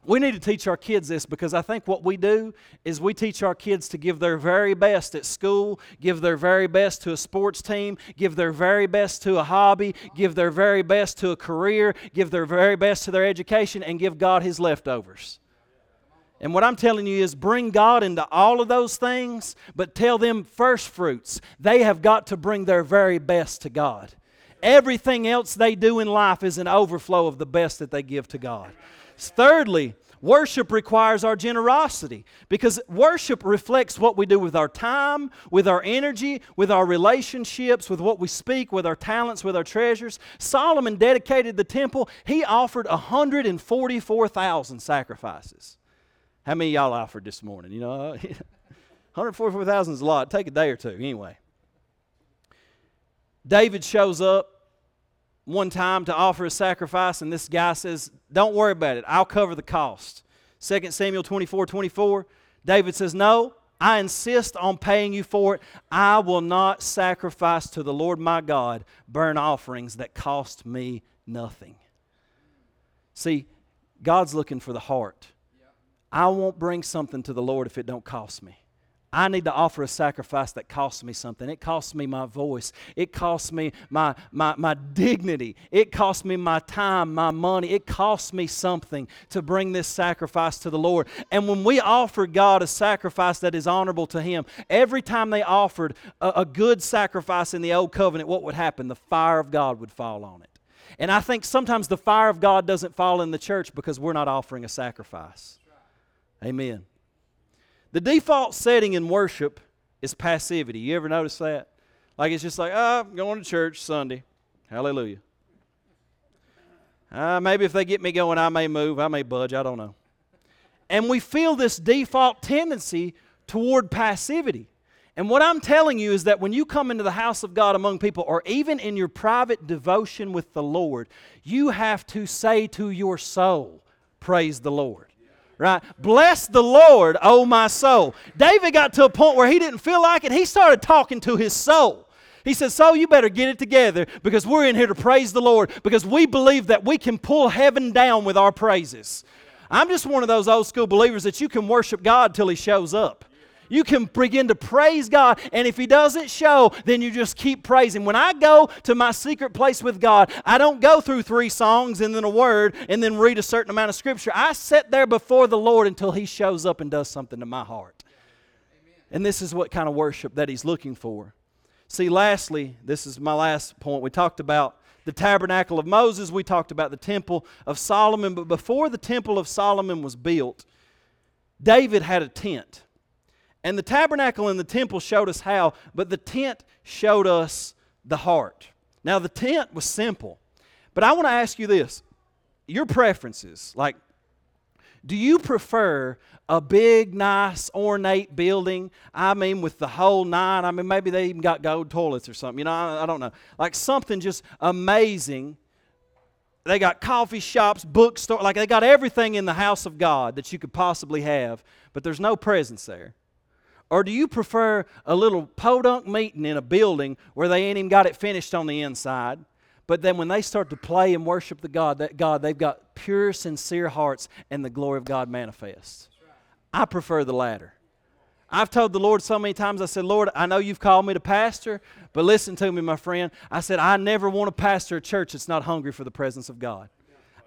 we need to teach our kids this because I think what we do is we teach our kids to give their very best at school, give their very best to a sports team, give their very best to a hobby, give their very best to a career, give their very best to their education, and give God His leftovers. And what I'm telling you is bring God into all of those things, but tell them first fruits. They have got to bring their very best to God. Everything else they do in life is an overflow of the best that they give to God. Thirdly, worship requires our generosity because worship reflects what we do with our time, with our energy, with our relationships, with what we speak, with our talents, with our treasures. Solomon dedicated the temple, he offered 144,000 sacrifices. How many y'all offered this morning? You know, uh, 144,000 is a lot. Take a day or two. Anyway, David shows up one time to offer a sacrifice, and this guy says, Don't worry about it. I'll cover the cost. 2 Samuel 24 24, David says, No, I insist on paying you for it. I will not sacrifice to the Lord my God burnt offerings that cost me nothing. See, God's looking for the heart. I won't bring something to the Lord if it don't cost me. I need to offer a sacrifice that costs me something. It costs me my voice. It costs me my, my, my dignity. It costs me my time, my money. It costs me something to bring this sacrifice to the Lord. And when we offer God a sacrifice that is honorable to Him, every time they offered a, a good sacrifice in the Old Covenant, what would happen? The fire of God would fall on it. And I think sometimes the fire of God doesn't fall in the church because we're not offering a sacrifice. Amen. The default setting in worship is passivity. You ever notice that? Like it's just like, oh, I'm going to church Sunday. Hallelujah. Uh, maybe if they get me going, I may move, I may budge, I don't know. And we feel this default tendency toward passivity. And what I'm telling you is that when you come into the house of God among people, or even in your private devotion with the Lord, you have to say to your soul, Praise the Lord right? Bless the Lord, oh my soul. David got to a point where he didn't feel like it. He started talking to his soul. He said, So you better get it together because we're in here to praise the Lord because we believe that we can pull heaven down with our praises. I'm just one of those old school believers that you can worship God till He shows up. You can begin to praise God, and if He doesn't show, then you just keep praising. When I go to my secret place with God, I don't go through three songs and then a word and then read a certain amount of scripture. I sit there before the Lord until He shows up and does something to my heart. And this is what kind of worship that He's looking for. See, lastly, this is my last point. We talked about the tabernacle of Moses, we talked about the temple of Solomon, but before the temple of Solomon was built, David had a tent. And the tabernacle and the temple showed us how, but the tent showed us the heart. Now, the tent was simple, but I want to ask you this your preferences. Like, do you prefer a big, nice, ornate building? I mean, with the whole nine. I mean, maybe they even got gold toilets or something. You know, I, I don't know. Like something just amazing. They got coffee shops, bookstore, like they got everything in the house of God that you could possibly have, but there's no presence there. Or do you prefer a little podunk meeting in a building where they ain't even got it finished on the inside? But then when they start to play and worship the God, that God, they've got pure, sincere hearts and the glory of God manifests. I prefer the latter. I've told the Lord so many times, I said, Lord, I know you've called me to pastor, but listen to me, my friend. I said, I never want to pastor a church that's not hungry for the presence of God.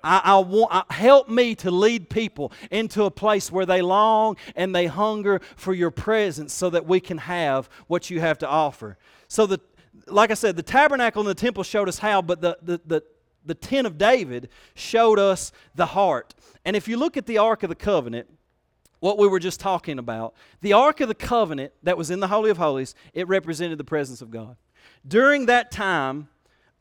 I, I want I, help me to lead people into a place where they long and they hunger for your presence so that we can have what you have to offer. So the like I said, the tabernacle and the temple showed us how, but the, the, the, the tent of David showed us the heart. And if you look at the Ark of the Covenant, what we were just talking about, the Ark of the Covenant that was in the Holy of Holies, it represented the presence of God. During that time,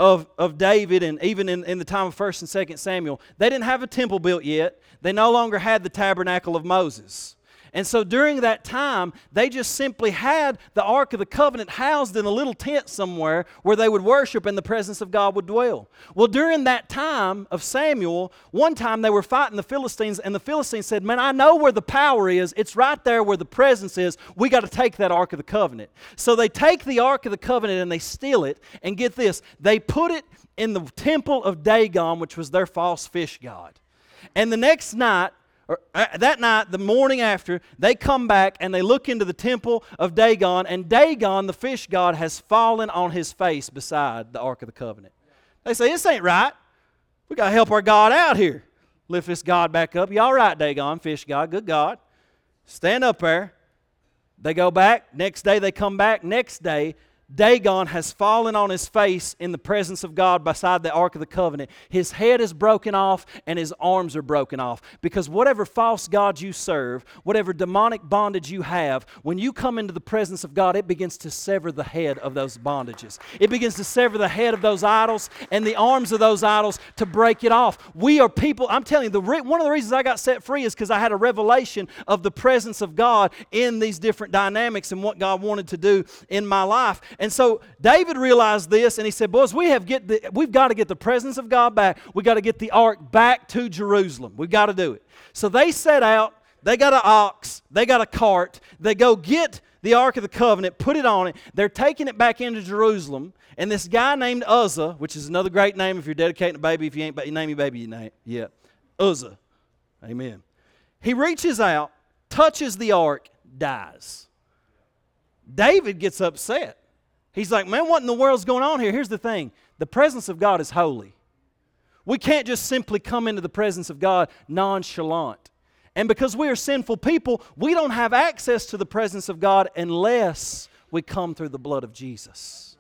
of, of David and even in, in the time of 1st and 2nd Samuel, they didn't have a temple built yet. They no longer had the tabernacle of Moses. And so during that time, they just simply had the Ark of the Covenant housed in a little tent somewhere where they would worship and the presence of God would dwell. Well, during that time of Samuel, one time they were fighting the Philistines, and the Philistines said, Man, I know where the power is. It's right there where the presence is. We got to take that Ark of the Covenant. So they take the Ark of the Covenant and they steal it. And get this, they put it in the temple of Dagon, which was their false fish god. And the next night, Uh, that night, the morning after, they come back and they look into the temple of Dagon, and Dagon, the fish god, has fallen on his face beside the Ark of the Covenant. They say, This ain't right. We got to help our God out here. Lift this God back up. You all right, Dagon, fish god, good God. Stand up there. They go back. Next day, they come back. Next day, Dagon has fallen on his face in the presence of God beside the Ark of the Covenant. His head is broken off and his arms are broken off. Because whatever false God you serve, whatever demonic bondage you have, when you come into the presence of God, it begins to sever the head of those bondages. It begins to sever the head of those idols and the arms of those idols to break it off. We are people, I'm telling you, the re- one of the reasons I got set free is because I had a revelation of the presence of God in these different dynamics and what God wanted to do in my life. And so David realized this and he said, Boys, we have get the, we've got to get the presence of God back. We've got to get the ark back to Jerusalem. We've got to do it. So they set out, they got an ox, they got a cart, they go get the Ark of the Covenant, put it on it. They're taking it back into Jerusalem. And this guy named Uzzah, which is another great name if you're dedicating a baby, if you ain't name your baby your name yet. Uzzah. Amen. He reaches out, touches the ark, dies. David gets upset. He's like, Man, what in the world's going on here? Here's the thing the presence of God is holy. We can't just simply come into the presence of God nonchalant. And because we are sinful people, we don't have access to the presence of God unless we come through the blood of Jesus.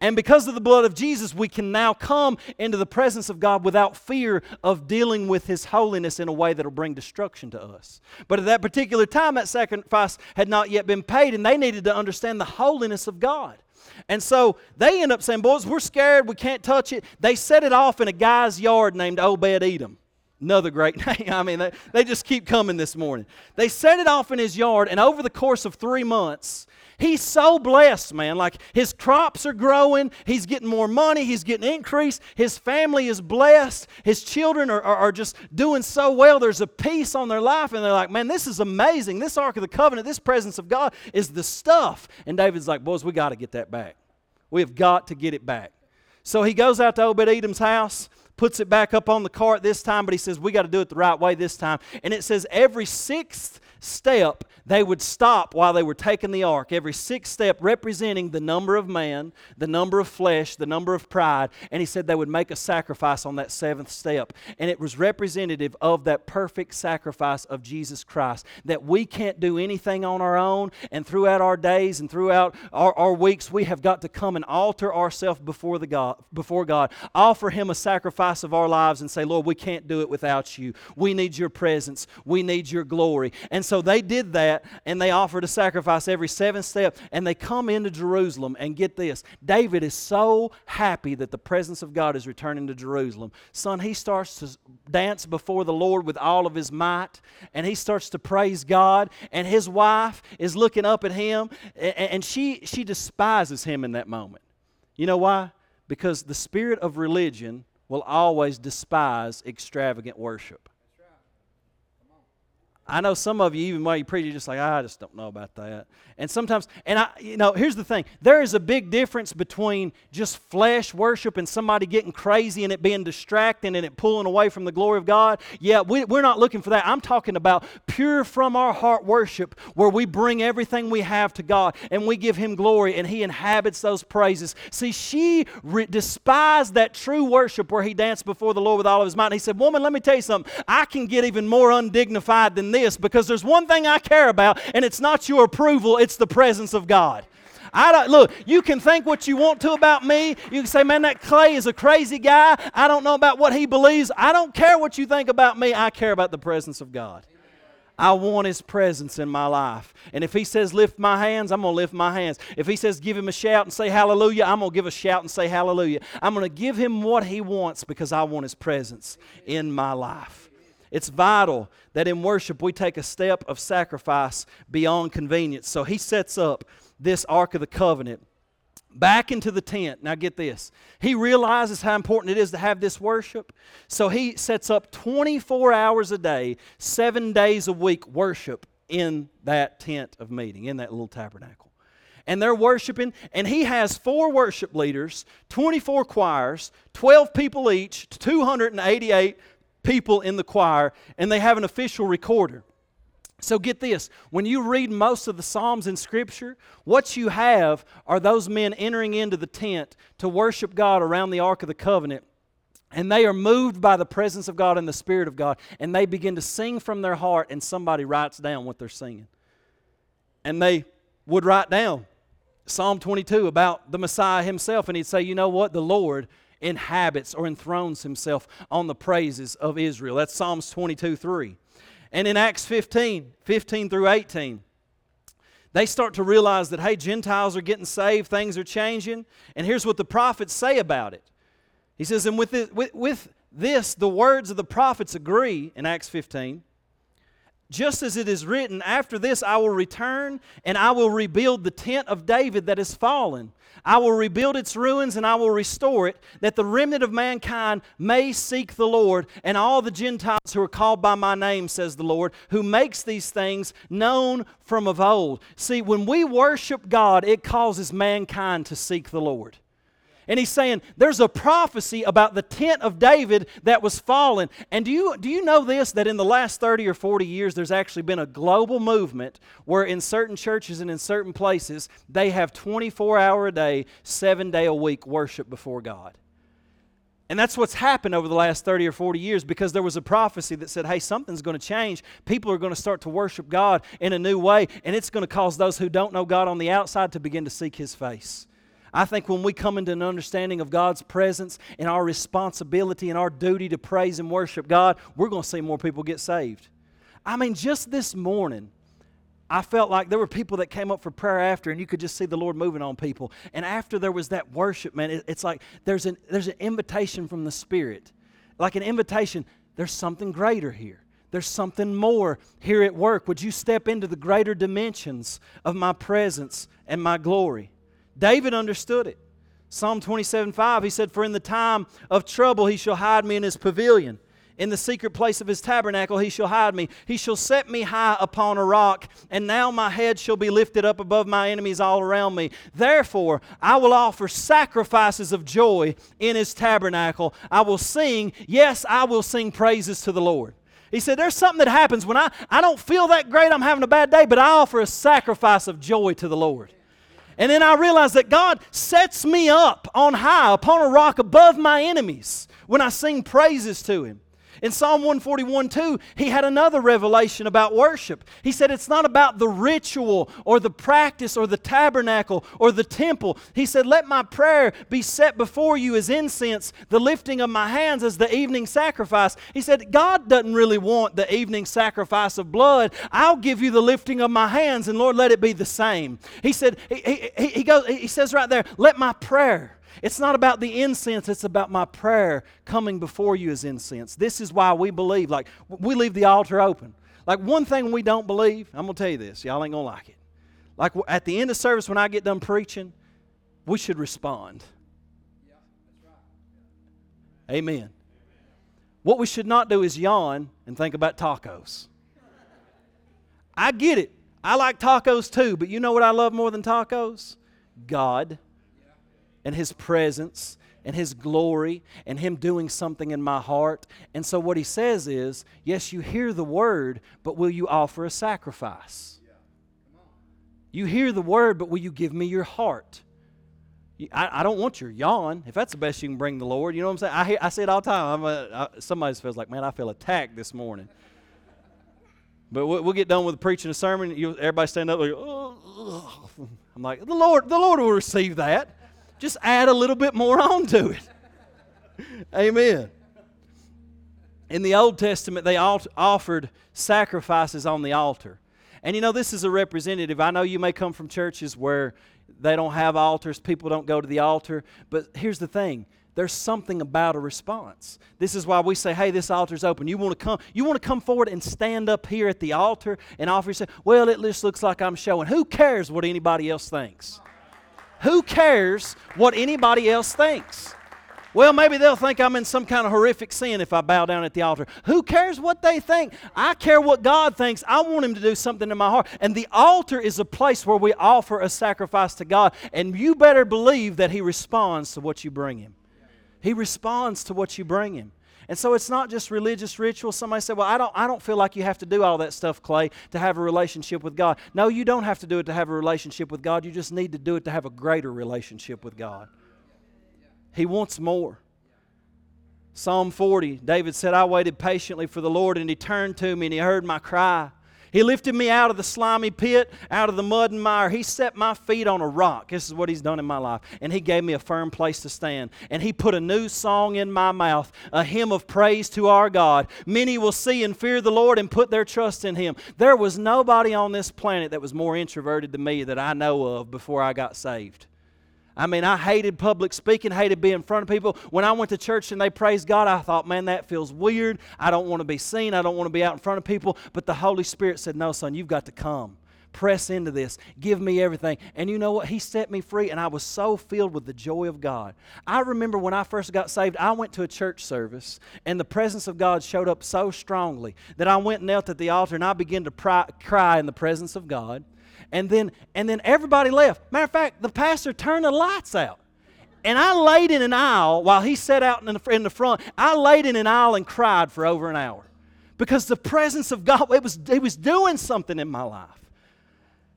And because of the blood of Jesus, we can now come into the presence of God without fear of dealing with His holiness in a way that will bring destruction to us. But at that particular time, that sacrifice had not yet been paid, and they needed to understand the holiness of God. And so they end up saying, Boys, we're scared, we can't touch it. They set it off in a guy's yard named Obed Edom. Another great name. I mean, they, they just keep coming this morning. They set it off in his yard, and over the course of three months, He's so blessed, man. Like his crops are growing, he's getting more money, he's getting increase, his family is blessed, his children are, are, are, just doing so well. There's a peace on their life, and they're like, man, this is amazing. This Ark of the Covenant, this presence of God is the stuff. And David's like, boys, we got to get that back. We have got to get it back. So he goes out to Obed Edom's house puts it back up on the cart this time, but he says, We got to do it the right way this time. And it says, Every sixth step, they would stop while they were taking the ark. Every sixth step representing the number of man, the number of flesh, the number of pride. And he said they would make a sacrifice on that seventh step. And it was representative of that perfect sacrifice of Jesus Christ. That we can't do anything on our own. And throughout our days and throughout our, our weeks, we have got to come and alter ourselves before, the God, before God. Offer Him a sacrifice of our lives and say, Lord, we can't do it without you. We need your presence. We need your glory. And so they did that and they offered a sacrifice every seventh step and they come into Jerusalem and get this. David is so happy that the presence of God is returning to Jerusalem. Son, he starts to dance before the Lord with all of his might and he starts to praise God and his wife is looking up at him and she she despises him in that moment. You know why? Because the spirit of religion will always despise extravagant worship. I know some of you, even while you preach, you're just like, ah, I just don't know about that. And sometimes, and I, you know, here's the thing there is a big difference between just flesh worship and somebody getting crazy and it being distracting and it pulling away from the glory of God. Yeah, we, we're not looking for that. I'm talking about pure from our heart worship where we bring everything we have to God and we give Him glory and He inhabits those praises. See, she re- despised that true worship where He danced before the Lord with all of His might. And He said, Woman, let me tell you something. I can get even more undignified than this because there's one thing I care about, and it's not your approval, it's the presence of God. I don't, look, you can think what you want to about me. You can say, man, that Clay is a crazy guy. I don't know about what he believes. I don't care what you think about me. I care about the presence of God. I want His presence in my life. And if He says lift my hands, I'm going to lift my hands. If He says give Him a shout and say hallelujah, I'm going to give a shout and say hallelujah. I'm going to give Him what He wants because I want His presence in my life. It's vital that in worship we take a step of sacrifice beyond convenience. So he sets up this Ark of the Covenant back into the tent. Now, get this. He realizes how important it is to have this worship. So he sets up 24 hours a day, seven days a week worship in that tent of meeting, in that little tabernacle. And they're worshiping, and he has four worship leaders, 24 choirs, 12 people each, 288 people in the choir, and they have an official recorder. So get this when you read most of the Psalms in Scripture, what you have are those men entering into the tent to worship God around the Ark of the Covenant. And they are moved by the presence of God and the Spirit of God, and they begin to sing from their heart, and somebody writes down what they're singing. And they would write down Psalm 22 about the Messiah himself, and he'd say, You know what? The Lord inhabits or enthrones himself on the praises of Israel. That's Psalms 22 3. And in Acts 15, 15 through 18, they start to realize that, hey, Gentiles are getting saved, things are changing. And here's what the prophets say about it. He says, and with this, with, with this the words of the prophets agree in Acts 15. Just as it is written, after this I will return and I will rebuild the tent of David that is fallen. I will rebuild its ruins and I will restore it, that the remnant of mankind may seek the Lord and all the Gentiles who are called by my name, says the Lord, who makes these things known from of old. See, when we worship God, it causes mankind to seek the Lord. And he's saying there's a prophecy about the tent of David that was fallen. And do you, do you know this? That in the last 30 or 40 years, there's actually been a global movement where in certain churches and in certain places, they have 24 hour a day, seven day a week worship before God. And that's what's happened over the last 30 or 40 years because there was a prophecy that said, hey, something's going to change. People are going to start to worship God in a new way, and it's going to cause those who don't know God on the outside to begin to seek His face. I think when we come into an understanding of God's presence and our responsibility and our duty to praise and worship God, we're going to see more people get saved. I mean, just this morning, I felt like there were people that came up for prayer after, and you could just see the Lord moving on people. And after there was that worship, man, it, it's like there's an, there's an invitation from the Spirit. Like an invitation, there's something greater here. There's something more here at work. Would you step into the greater dimensions of my presence and my glory? David understood it. Psalm 27 5, he said, For in the time of trouble he shall hide me in his pavilion. In the secret place of his tabernacle he shall hide me. He shall set me high upon a rock, and now my head shall be lifted up above my enemies all around me. Therefore, I will offer sacrifices of joy in his tabernacle. I will sing, yes, I will sing praises to the Lord. He said, There's something that happens when I, I don't feel that great, I'm having a bad day, but I offer a sacrifice of joy to the Lord. And then I realize that God sets me up on high, upon a rock above my enemies when I sing praises to Him. In Psalm 141 2, he had another revelation about worship. He said it's not about the ritual or the practice or the tabernacle or the temple. He said, Let my prayer be set before you as incense, the lifting of my hands as the evening sacrifice. He said, God doesn't really want the evening sacrifice of blood. I'll give you the lifting of my hands, and Lord, let it be the same. He said, He, he, he, goes, he says right there, Let my prayer it's not about the incense, it's about my prayer coming before you as incense. This is why we believe, like, we leave the altar open. Like, one thing we don't believe, I'm going to tell you this, y'all ain't going to like it. Like, at the end of service, when I get done preaching, we should respond. Amen. What we should not do is yawn and think about tacos. I get it. I like tacos too, but you know what I love more than tacos? God and His presence and His glory and Him doing something in my heart. And so, what He says is, yes, you hear the word, but will you offer a sacrifice? You hear the word, but will you give me your heart? I, I, don't want your yawn. If that's the best you can bring the Lord, you know what I'm saying? I, I say it all the time. I'm a, I, somebody feels like, man, I feel attacked this morning. But we'll, we'll get done with preaching a sermon. You, everybody stand up like, oh, I'm like, the Lord, the Lord will receive that. Just add a little bit more on to it. Amen. In the Old Testament, they offered sacrifices on the altar. And you know, this is a representative. I know you may come from churches where they don't have altars, people don't go to the altar. But here's the thing there's something about a response. This is why we say, hey, this altar's open. You want to come, you want to come forward and stand up here at the altar and offer yourself. Well, it just looks like I'm showing. Who cares what anybody else thinks? Who cares what anybody else thinks? Well, maybe they'll think I'm in some kind of horrific sin if I bow down at the altar. Who cares what they think? I care what God thinks. I want Him to do something in my heart. And the altar is a place where we offer a sacrifice to God. And you better believe that He responds to what you bring Him. He responds to what you bring Him. And so it's not just religious ritual. Somebody said, Well, I don't, I don't feel like you have to do all that stuff, Clay, to have a relationship with God. No, you don't have to do it to have a relationship with God. You just need to do it to have a greater relationship with God. He wants more. Psalm 40, David said, I waited patiently for the Lord, and he turned to me and he heard my cry. He lifted me out of the slimy pit, out of the mud and mire. He set my feet on a rock. This is what He's done in my life. And He gave me a firm place to stand. And He put a new song in my mouth, a hymn of praise to our God. Many will see and fear the Lord and put their trust in Him. There was nobody on this planet that was more introverted than me that I know of before I got saved. I mean, I hated public speaking, hated being in front of people. When I went to church and they praised God, I thought, man, that feels weird. I don't want to be seen. I don't want to be out in front of people. But the Holy Spirit said, no, son, you've got to come. Press into this. Give me everything. And you know what? He set me free, and I was so filled with the joy of God. I remember when I first got saved, I went to a church service, and the presence of God showed up so strongly that I went and knelt at the altar, and I began to pry, cry in the presence of God and then and then everybody left. Matter of fact, the pastor turned the lights out. And I laid in an aisle while he sat out in the, in the front. I laid in an aisle and cried for over an hour because the presence of God, it was, it was doing something in my life.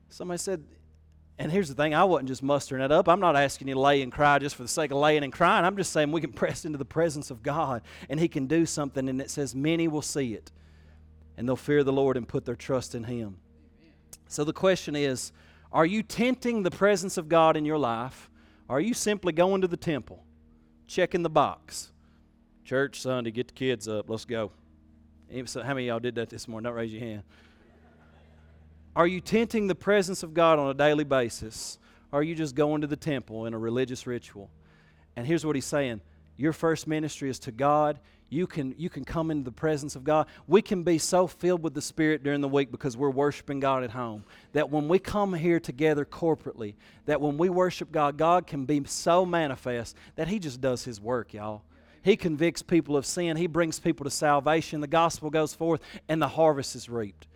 Somebody said, and here's the thing I wasn't just mustering it up. I'm not asking you to lay and cry just for the sake of laying and crying. I'm just saying we can press into the presence of God and He can do something, and it says, Many will see it, and they'll fear the Lord and put their trust in Him. So the question is Are you tenting the presence of God in your life? Are you simply going to the temple, checking the box? Church Sunday, get the kids up, let's go. How many of y'all did that this morning? Don't raise your hand. Are you tenting the presence of God on a daily basis? Or are you just going to the temple in a religious ritual? And here's what he's saying Your first ministry is to God. You can, you can come into the presence of God. We can be so filled with the Spirit during the week because we're worshiping God at home. That when we come here together corporately, that when we worship God, God can be so manifest that He just does His work, y'all. He convicts people of sin. He brings people to salvation. The gospel goes forth, and the harvest is reaped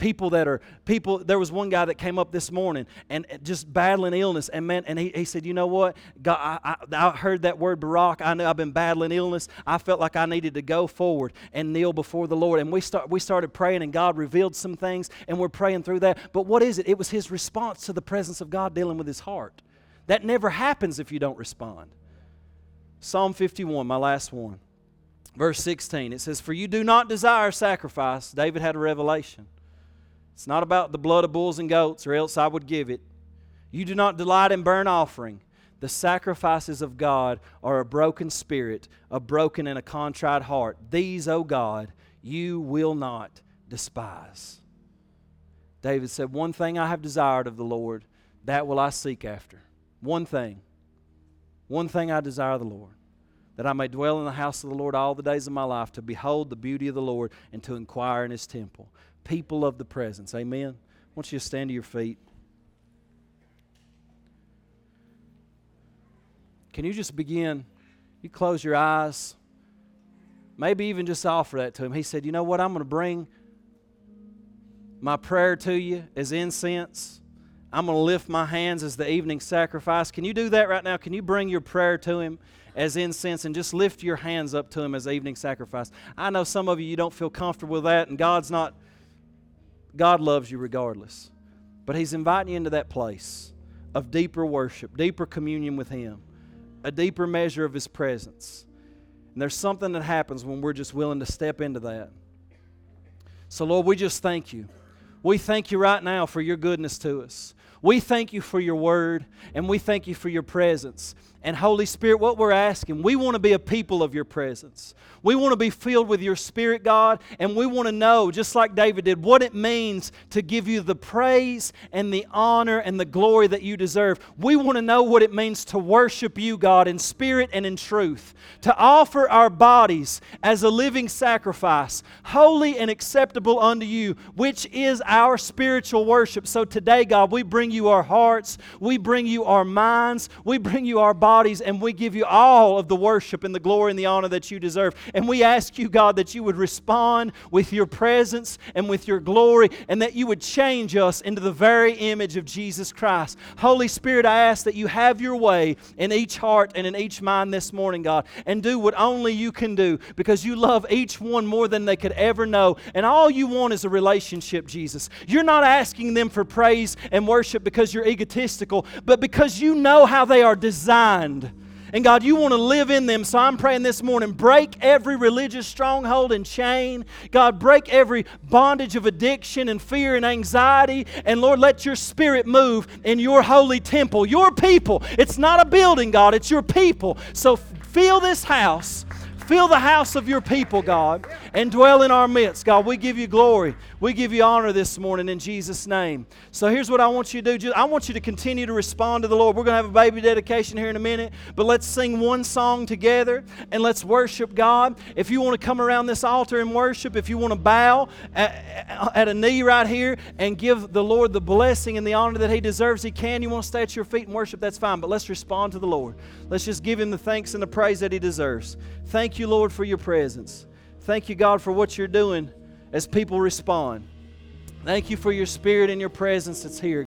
people that are people there was one guy that came up this morning and just battling illness and man and he, he said you know what? God, I, I, I heard that word barak. I know i've been battling illness. I felt like i needed to go forward and kneel before the lord. And we start we started praying and god revealed some things and we're praying through that. But what is it? It was his response to the presence of god dealing with his heart. That never happens if you don't respond. Psalm 51 my last one. Verse 16 it says for you do not desire sacrifice. David had a revelation it's not about the blood of bulls and goats, or else I would give it. You do not delight in burnt offering. The sacrifices of God are a broken spirit, a broken and a contrite heart. These, O God, you will not despise. David said, One thing I have desired of the Lord, that will I seek after. One thing. One thing I desire of the Lord, that I may dwell in the house of the Lord all the days of my life, to behold the beauty of the Lord and to inquire in his temple people of the presence. Amen. I want you to stand to your feet. Can you just begin? You close your eyes. Maybe even just offer that to him. He said, You know what? I'm going to bring my prayer to you as incense. I'm going to lift my hands as the evening sacrifice. Can you do that right now? Can you bring your prayer to him as incense and just lift your hands up to him as evening sacrifice? I know some of you, you don't feel comfortable with that, and God's not God loves you regardless. But He's inviting you into that place of deeper worship, deeper communion with Him, a deeper measure of His presence. And there's something that happens when we're just willing to step into that. So, Lord, we just thank you. We thank you right now for your goodness to us. We thank you for your word and we thank you for your presence. And Holy Spirit, what we're asking, we want to be a people of your presence. We want to be filled with your Spirit, God, and we want to know, just like David did, what it means to give you the praise and the honor and the glory that you deserve. We want to know what it means to worship you, God, in spirit and in truth, to offer our bodies as a living sacrifice, holy and acceptable unto you, which is our spiritual worship. So today, God, we bring you our hearts, we bring you our minds, we bring you our bodies bodies, and we give you all of the worship and the glory and the honor that you deserve. And we ask you, God, that you would respond with your presence and with your glory, and that you would change us into the very image of Jesus Christ. Holy Spirit, I ask that you have your way in each heart and in each mind this morning, God, and do what only you can do because you love each one more than they could ever know. And all you want is a relationship, Jesus. You're not asking them for praise and worship because you're egotistical, but because you know how they are designed mind. And God, you want to live in them. So I'm praying this morning break every religious stronghold and chain. God, break every bondage of addiction and fear and anxiety. And Lord, let your spirit move in your holy temple, your people. It's not a building, God, it's your people. So fill this house Fill the house of your people, God, and dwell in our midst. God, we give you glory. We give you honor this morning in Jesus' name. So here's what I want you to do. I want you to continue to respond to the Lord. We're going to have a baby dedication here in a minute, but let's sing one song together and let's worship God. If you want to come around this altar and worship, if you want to bow at, a knee right here and give the Lord the blessing and the honor that He deserves, He can. You want to stay at your feet and worship, that's fine, but let's respond to the Lord. Let's just give Him the thanks and the praise that He deserves. Thank you, Lord, for your presence. Thank you, God, for what you're doing as people respond. Thank you for your spirit and your presence that's here.